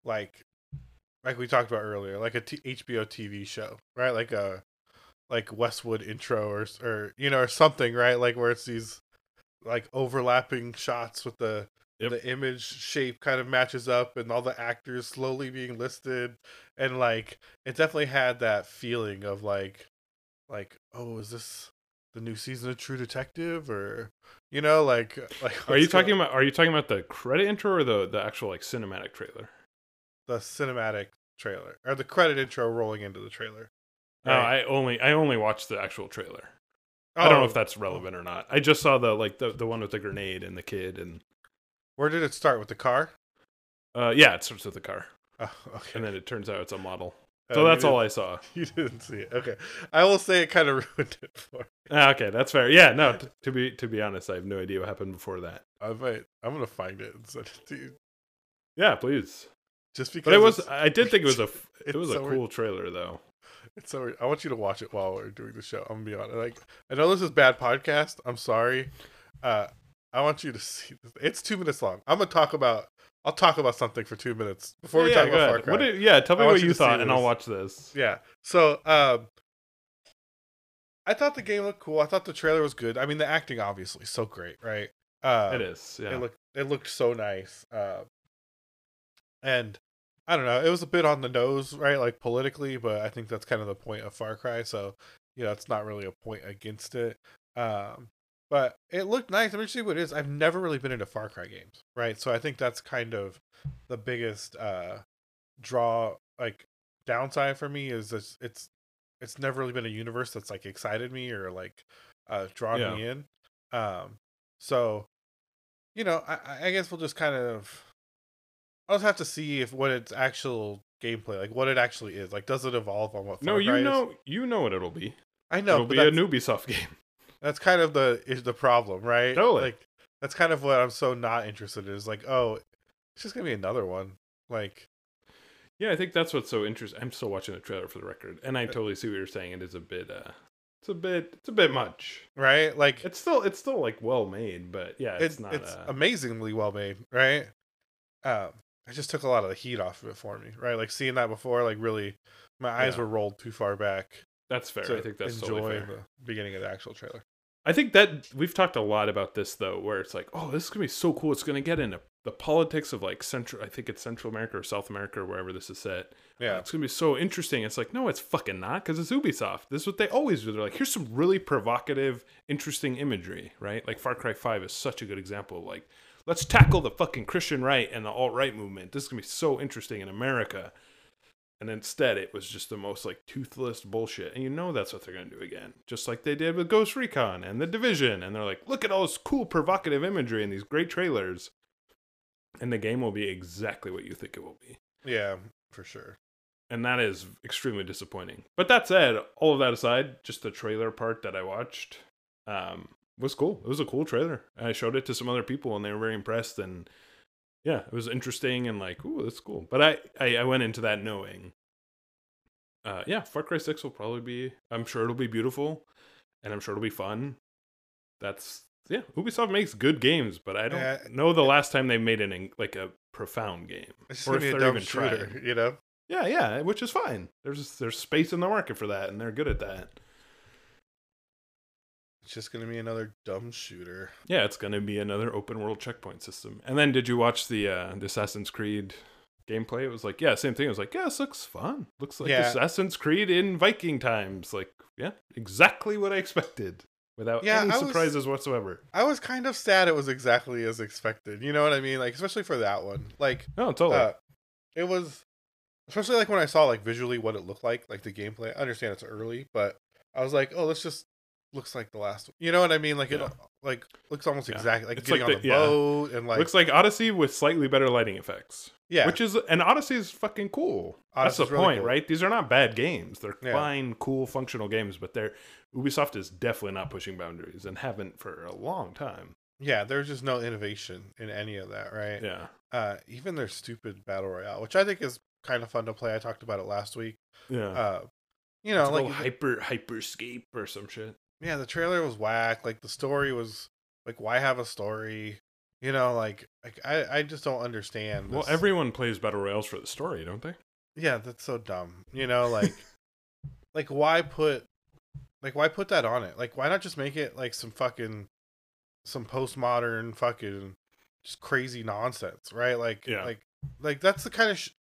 like like we talked about earlier, like a t- HBO TV show, right? Like a like Westworld intro or or you know or something, right? Like where it's these like overlapping shots with the Yep. the image shape kind of matches up and all the actors slowly being listed and like it definitely had that feeling of like like oh is this the new season of True Detective or you know like uh, like Are you going- talking about? Are you talking about the credit intro or the the actual like cinematic trailer? the cinematic trailer or the credit intro rolling into the trailer? No, right? I only I only watched the actual trailer. I don't know Oh, if that's oh. relevant or not. I just saw the like the the one with the grenade and the kid and Where did it start with the car? uh yeah, it starts with the car Oh, okay. and then it turns out it's a model. Oh, So that's all I saw. You didn't see it. Okay, I will say it kind of ruined it for. me. Ah, okay, that's fair. Yeah, no, t- to be to be honest, I have no idea what happened before that. I might. I'm gonna find it and send it to you. Yeah, please. Just because. But it was I did think it was a it was a so cool trailer though. It's so. I want you to watch it while we're doing the show. I'm gonna be honest. Like, I know this is bad podcast. I'm sorry. Uh, I want you to see. This. It's two minutes long. I'm gonna talk about. I'll talk about something for two minutes before we yeah, talk go about Far. Cry. What did, yeah, tell me what you you thought and I'll watch this. Yeah. So, um, I thought the game looked cool. I thought the trailer was good. I mean, the acting obviously so great, right? Uh, It is. Yeah. It looked it looked so nice. Uh, and I don't know, it was a bit on the nose, right? Like politically, but I think that's kind of the point of Far Cry. So you know, it's not really a point against it. Um, but it looked nice. I'm interested what it is. I've never really been into Far Cry games, right? So I think that's kind of the biggest uh draw, like downside for me is it's it's it's never really been a universe that's like excited me or like uh drawn Yeah. me in. Um, so you know, I, I- guess we'll just kind of. I'll just have to see if what its actual gameplay, like what it actually is. Like, does it evolve on what? no, Far you Cry is? know you know what it'll be. I know, It'll be a Ubisoft game. That's kind of the is the problem, right? Totally. Like that's kind of what I'm so not interested in. Is like, oh, it's just gonna be another one. Like, Yeah, I think that's what's so interesting. I'm still watching the trailer for the record, and I totally see what you're saying. It is a bit, uh, it's a bit, it's a bit much. right? Like It's still, it's still like well made, but yeah, it's, it's not. it's uh, amazingly well made, right? Um, it just took a lot of the heat off of it for me, right? Like seeing that before, like really, my eyes Yeah. were rolled too far back that's fair. I think that's enjoy totally fair. the beginning of the actual trailer. I think that we've talked a lot about this though, where it's like, oh, this is gonna be so cool. It's gonna get into the politics of like Central. I think it's Central America or South America or wherever this is set. Yeah, it's gonna be so interesting. It's like, no, it's fucking not, because it's Ubisoft. This is what they always do. They're like, here's some really provocative, interesting imagery, right? Like Far Cry Five is such a good example. Of like, let's tackle the fucking Christian right and the alt right movement. This is gonna be so interesting in America. And instead, it was just the most like toothless bullshit. And you know that's what they're gonna do again, just like they did with Ghost Recon and the Division. And they're like, look at all this cool, provocative imagery and these great trailers. And the game will be exactly what you think it will be yeah, for sure. and that is extremely disappointing. But that said, all of that aside, just the trailer part that I watched um, was cool. It was a cool trailer. I showed it to some other people, and they were very impressed. And yeah, it was interesting and like, ooh, that's cool. But I, I, I went into that knowing, uh, yeah, Far Cry Six will probably be. I'm sure it'll be beautiful, and I'm sure it'll be fun. That's yeah. Ubisoft makes good games, but I don't Yeah. know the last time they made an like a profound game. It's Or if they're even shooter, trying. you know. Yeah, yeah, which is fine. There's there's space in the market for that, and they're good at that. It's just gonna be another dumb shooter. Yeah, it's gonna be another open world checkpoint system. And then did you watch the uh the Assassin's Creed gameplay? It was like, yeah, same thing. It was like, yeah, this looks fun. Looks like Yeah. Assassin's Creed in Viking times. Like, yeah, exactly what I expected. Without Yeah, any I was- surprises whatsoever. I was kind of sad it was exactly as expected. You know what I mean? Like especially for that one. Like No, totally. uh, it was especially like when I saw like visually what it looked like, like the gameplay. I understand it's early, but I was like, oh, this just looks like the last one. You know what I mean? Like Yeah. it like looks almost Yeah. exactly like It's getting like on the- the, yeah. boat and like Looks like Odyssey with slightly better lighting effects. yeah, Which is and Odyssey is fucking cool. That's the really point, cool. right? These are not bad games. They're fine, cool, functional games, but they're Ubisoft is definitely not pushing boundaries and haven't for a long time. yeah. There's just no innovation in any of that, right? Yeah. Uh, even their stupid battle royale, which I think is kind of fun to play. I talked about it last week. Yeah. Uh, you know, It's like hyper hyperscape or some shit. Yeah, the trailer was whack. Like the story was like, why have a story? You know, like like I I just don't understand. Well, everyone plays battle royales for the story, don't they? yeah, that's so dumb. You know, like like why put like why put that on it? Like why not just make it like some fucking some postmodern fucking just crazy nonsense, right? Like Yeah. like like that's the kind of sh-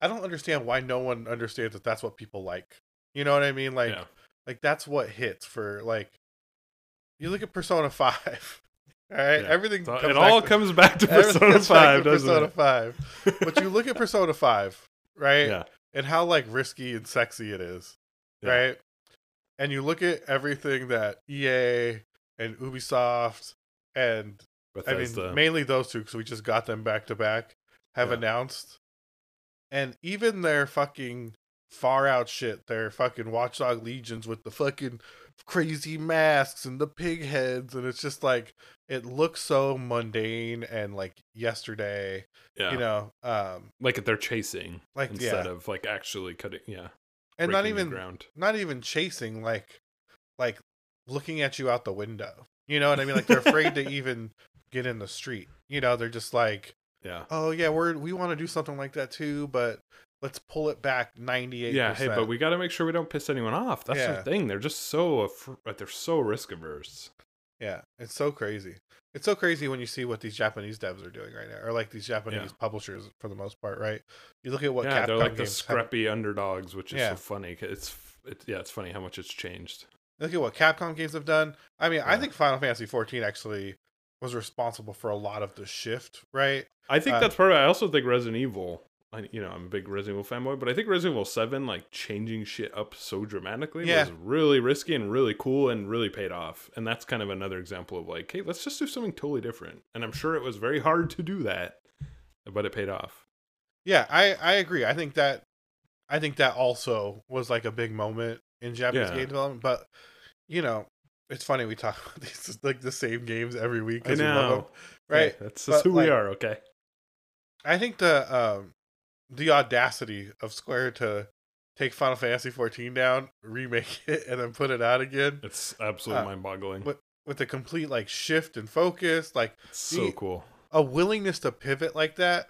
I don't understand why no one understands that that's what people like. You know what I mean? Like yeah. Like that's what hits for like you look at Persona 5. All right? Yeah. Everything So it all to- comes back to Persona comes Five, to doesn't Persona it? 5. But you look at Persona 5, right? yeah. And how like risky and sexy it is, Yeah. right? And you look at everything that EA and Ubisoft and I mean mainly those two because we just got them back to back have Yeah. announced, and even their fucking far out shit, their fucking Watchdog Legions with the fucking crazy masks and the pig heads, and it's just like it looks so mundane and like yesterday, yeah. you know, um, like they're chasing like instead yeah, of like actually cutting. Yeah. and not even ground. not even chasing, like like looking at you out the window. You know what I mean? Like they're afraid to even get in the street. You know, they're just like, Yeah. oh yeah, we're we want to do something like that too, but let's pull it back ninety eight. Yeah, hey, but we got to make sure we don't piss anyone off. That's Yeah. the thing. They're just so af- like, they're so risk averse. yeah, it's so crazy. It's so crazy when you see what these Japanese devs are doing right now, or like these Japanese Yeah. publishers for the most part, right? You look at what yeah, Capcom they're like the games have- scrappy underdogs, which is Yeah. so funny. It's it's yeah, it's funny how much it's changed. look at what Capcom games have done. I mean, I think Final Fantasy fourteen actually was responsible for a lot of the shift, right? I think Uh, that's part of it. I also think Resident Evil. I, you know, I'm a big Resident Evil fanboy, but I think Resident Evil Seven, like changing shit up so dramatically, Yeah. was really risky and really cool and really paid off. And that's kind of another example of like, hey, let's just do something totally different. And I'm sure it was very hard to do that, but it paid off. Yeah, I I agree. I think that I think that also was like a big moment in Japanese Yeah. game development. But you know, it's funny we talk about these like the same games every week. I 'cause we love know. them, right? Hey, that's just But, who we are. Okay. I think the um the audacity of Square to take Final Fantasy 14 down, remake it, and then put it out again It's absolutely Uh, mind-boggling. with with a complete like shift and focus, like so the- cool. a willingness to pivot like that,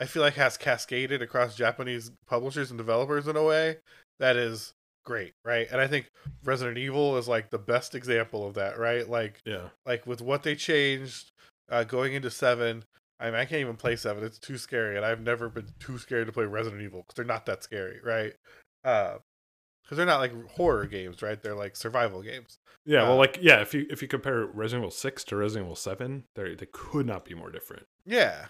I feel like has cascaded across Japanese publishers and developers in a way that is great, right? And I think Resident Evil is like the best example of that, right? Like Yeah. like with what they changed uh, going into seven. I mean, I can't even play seven; it's too scary, and I've never been too scared to play Resident Evil because they're not that scary, right? Because they're not like horror games, right? They're like survival games. Yeah, well, Uh, like yeah, if you if you compare Resident Evil Six to Resident Evil Seven, they they could not be more different. Yeah,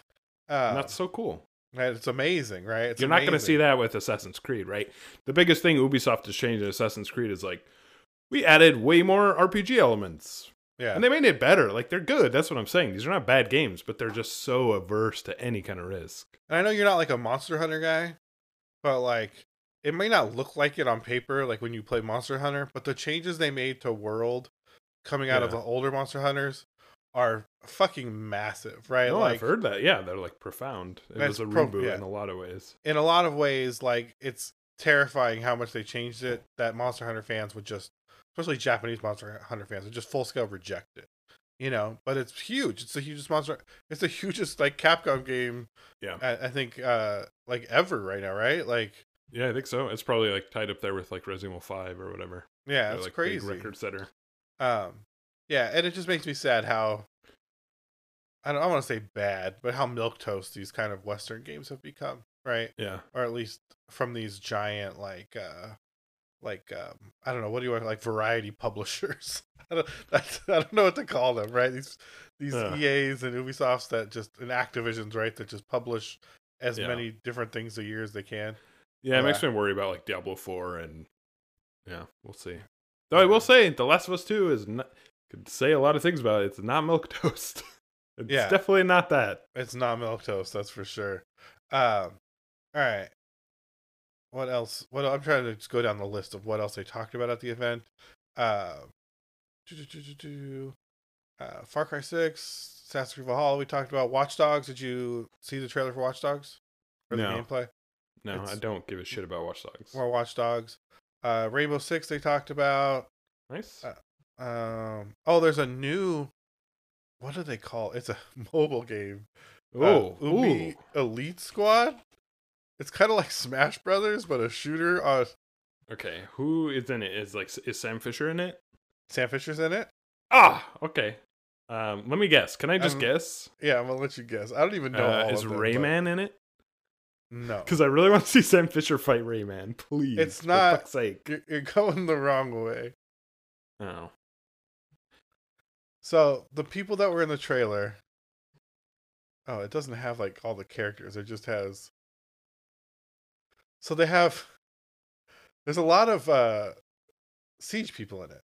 uh, that's so cool. it's amazing, right? It's You're not going to see that with Assassin's Creed, right? The biggest thing Ubisoft has changed in Assassin's Creed is like we added way more RPG elements, Yeah, and they made it better. Like they're good. That's what I'm saying. These are not bad games, but they're just so averse to any kind of risk. And I know you're not like a Monster Hunter guy, but like it may not look like it on paper, like when you play Monster Hunter, but the changes they made to World coming out of the older Monster Hunters are fucking massive, right? No, like I've heard that. Yeah, they're like profound. It was a pro- reboot yeah. in a lot of ways. in a lot of ways, like it's terrifying how much they changed it that Monster Hunter fans would just, especially Japanese Monster Hunter fans, would just full scale reject it. You know, but it's huge. It's the hugest monster. It's the hugest like Capcom game. Yeah. I, I think uh like ever right now, right? Like Yeah, I think so. It's probably like tied up there with like Resident Evil Five or whatever. yeah, it's like crazy. record setter. Um, yeah, and it just makes me sad how I don't I want to say bad, but how milk toast these kind of Western games have become, right? Yeah, Or at least from these giant like uh like um I don't know what do you want like variety publishers. I don't I don't know what to call them, right? These these Yeah. EAs and Ubisofts that just and Activisions, right, that just publish as Yeah. many different things a year as they can. yeah. It makes me worry about like Diablo Four and yeah, we'll see. Though I will say, The Last of Us Two is not. Could say a lot of things about it. It's not milk toast. it's Yeah. definitely not that. It's not milk toast, that's for sure. Um, all right. What else? What I'm trying to just go down the list of what else they talked about at the event. Uh. Uh, Far Cry Six, Assassin's Creed Valhalla. We talked about Watch Dogs. Did you see the trailer for Watch Dogs? Or the No. gameplay? No, I don't give a shit about Watch Dogs. More Watch Dogs. Uh, Rainbow Six. They talked about. nice. uh, Um. Oh, there's a new. What do they call? It's a mobile game. uh, oh, Ubi. Elite Squad. It's kind of like Smash Brothers, but a shooter. On Okay, who is in it? Is like is Sam Fisher in it? Sam Fisher's in it. Ah, okay. Um, let me guess. Can I just Um, guess? Yeah, I'm gonna let you guess. I don't even know. Uh, all is of them, but- Rayman in it? No, Because I really want to see Sam Fisher fight Rayman. Please, It's not- fuck's sake. you're, you're going the wrong way. Oh, So the people that were in the trailer. Oh, it doesn't have like all the characters. It just has. So they have. There's a lot of uh siege people in it,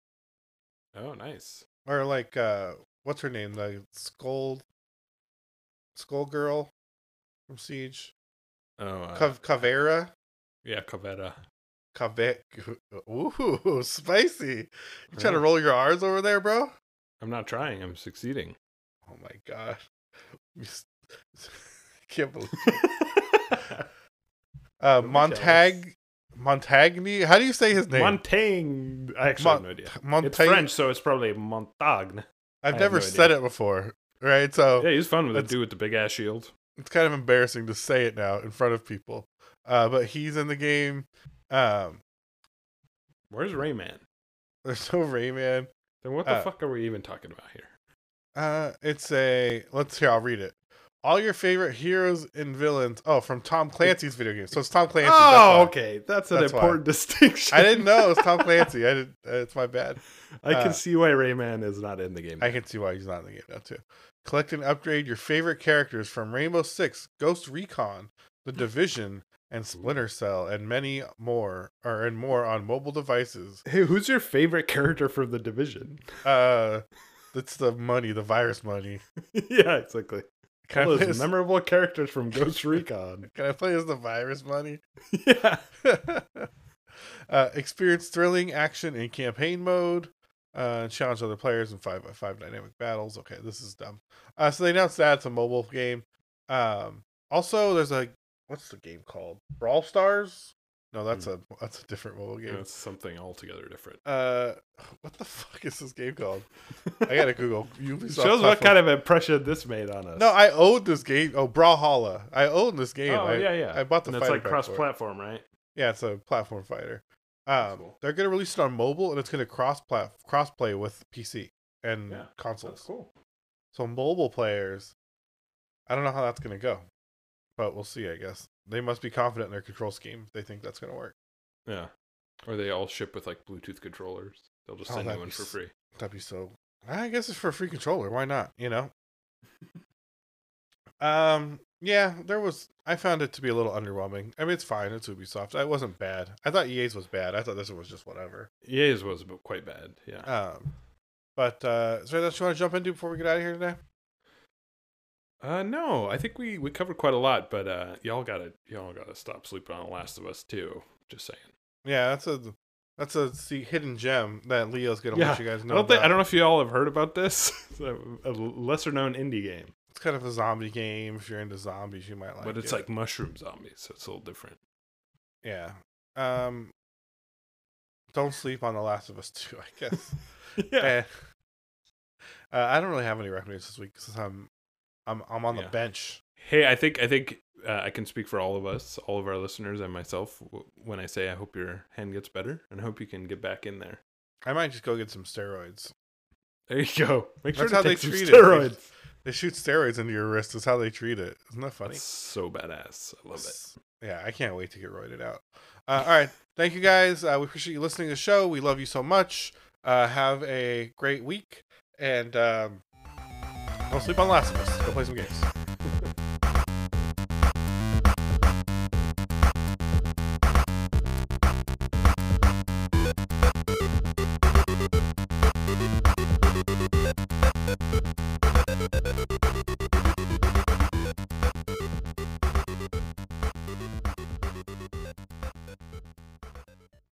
oh, nice. or like uh what's her name? The skull. Skull girl, from Siege. Oh, uh, Cav- Caveira. yeah, Cavetta. Cave. Ooh, spicy. You trying to roll your R's over there, bro? I'm not trying. I'm succeeding. Oh my god. S- Can't believe. Uh, Montag. Montagny. How do you say his name? Montaigne. I actually Mon- have no idea. Montaigne. It's French, so it's probably Montagne. I've never no said it before. Right, so Yeah, he's fun with the dude with the big ass shield. it's kind of embarrassing to say it now in front of people. Uh, but he's in the game. Um, Where's Rayman? there's no Rayman. Then what the Uh, fuck are we even talking about here? Uh, it's a let's hear. I'll read it. All your favorite heroes and villains. Oh, from Tom Clancy's video game. So it's Tom Clancy. oh, why. okay. That's an That's why. important distinction. I didn't know it was Tom Clancy. I did. Uh, it's my bad. I can uh, see why Rayman is not in the game. I can see why he's not in the game now too. Collect and upgrade your favorite characters from Rainbow Six, Ghost Recon, The Division, and Splinter Cell, and many more, or and more on mobile devices. Hey, who's your favorite character from the division? Uh, that's the money, the virus money. yeah, exactly. Can All I, those as, memorable characters from Ghost Recon. can I play as the virus money? yeah. uh, experience thrilling action in campaign mode. Uh, challenge other players in five by five dynamic battles. Okay, this is dumb. Uh, so they announced that it's a mobile game. Um, also, there's a what's the game called? Brawl Stars. No, that's a that's a different mobile game. It's something altogether different. Uh, what the fuck is this game called? I gotta Google. Ubisoft Shows what kind of impression this made on us. No, I owned this game. Oh, Brawlhalla. I owned this game. oh I, yeah, yeah. I bought the and it's like pack for it. cross-platform, right? Yeah, it's a platform fighter. Um, cool. they're gonna release it on mobile, and it's gonna cross plat cross play with PC and Yeah, consoles. cool. So mobile players, I don't know how that's gonna go, but we'll see. I guess they must be confident in their control scheme. if They think that's gonna work. Yeah. Or they all ship with like Bluetooth controllers. They'll just Oh, send you one for free. That'd be so. I guess it's for a free controller. Why not? You know. um. Yeah, there was. I found it to be a little underwhelming. I mean, it's fine. It's Ubisoft. It wasn't bad. I thought EA's was bad. I thought this one was just whatever. EA's was quite bad. Yeah. Um. But uh, is there anything else you want to jump into before we get out of here today? Uh, no, I think we we covered quite a lot, but uh, y'all gotta y'all gotta stop sleeping on The Last of Us too. Just saying. Yeah, that's a that's a see, hidden gem that Leo's gonna Yeah, let you guys know. I don't think I don't know if y'all have heard about this. It's a, a lesser known indie game, It's kind of a zombie game. If you're into zombies, you might like. but it's it. like mushroom zombies, so it's a little different. yeah. Um. Don't sleep on The Last of Us too. I guess. yeah. Eh. Uh, I don't really have any recommendations this week because I'm I'm I'm on the Yeah. bench. Hey, I think I think uh, I can speak for all of us, all of our listeners, and myself when I say I hope your hand gets better and I hope you can get back in there. I might just go get some steroids. There you go. Make sure That's to how take they treat it. steroids. They shoot steroids into your wrist. That's how they treat it. Isn't that funny? That's so badass. I love it. Yeah, I can't wait to get roided out. Uh, all right, thank you guys. Uh, we appreciate you listening to the show. We love you so much. Uh, have a great week, and um, don't sleep on Last of Us. Go play some games.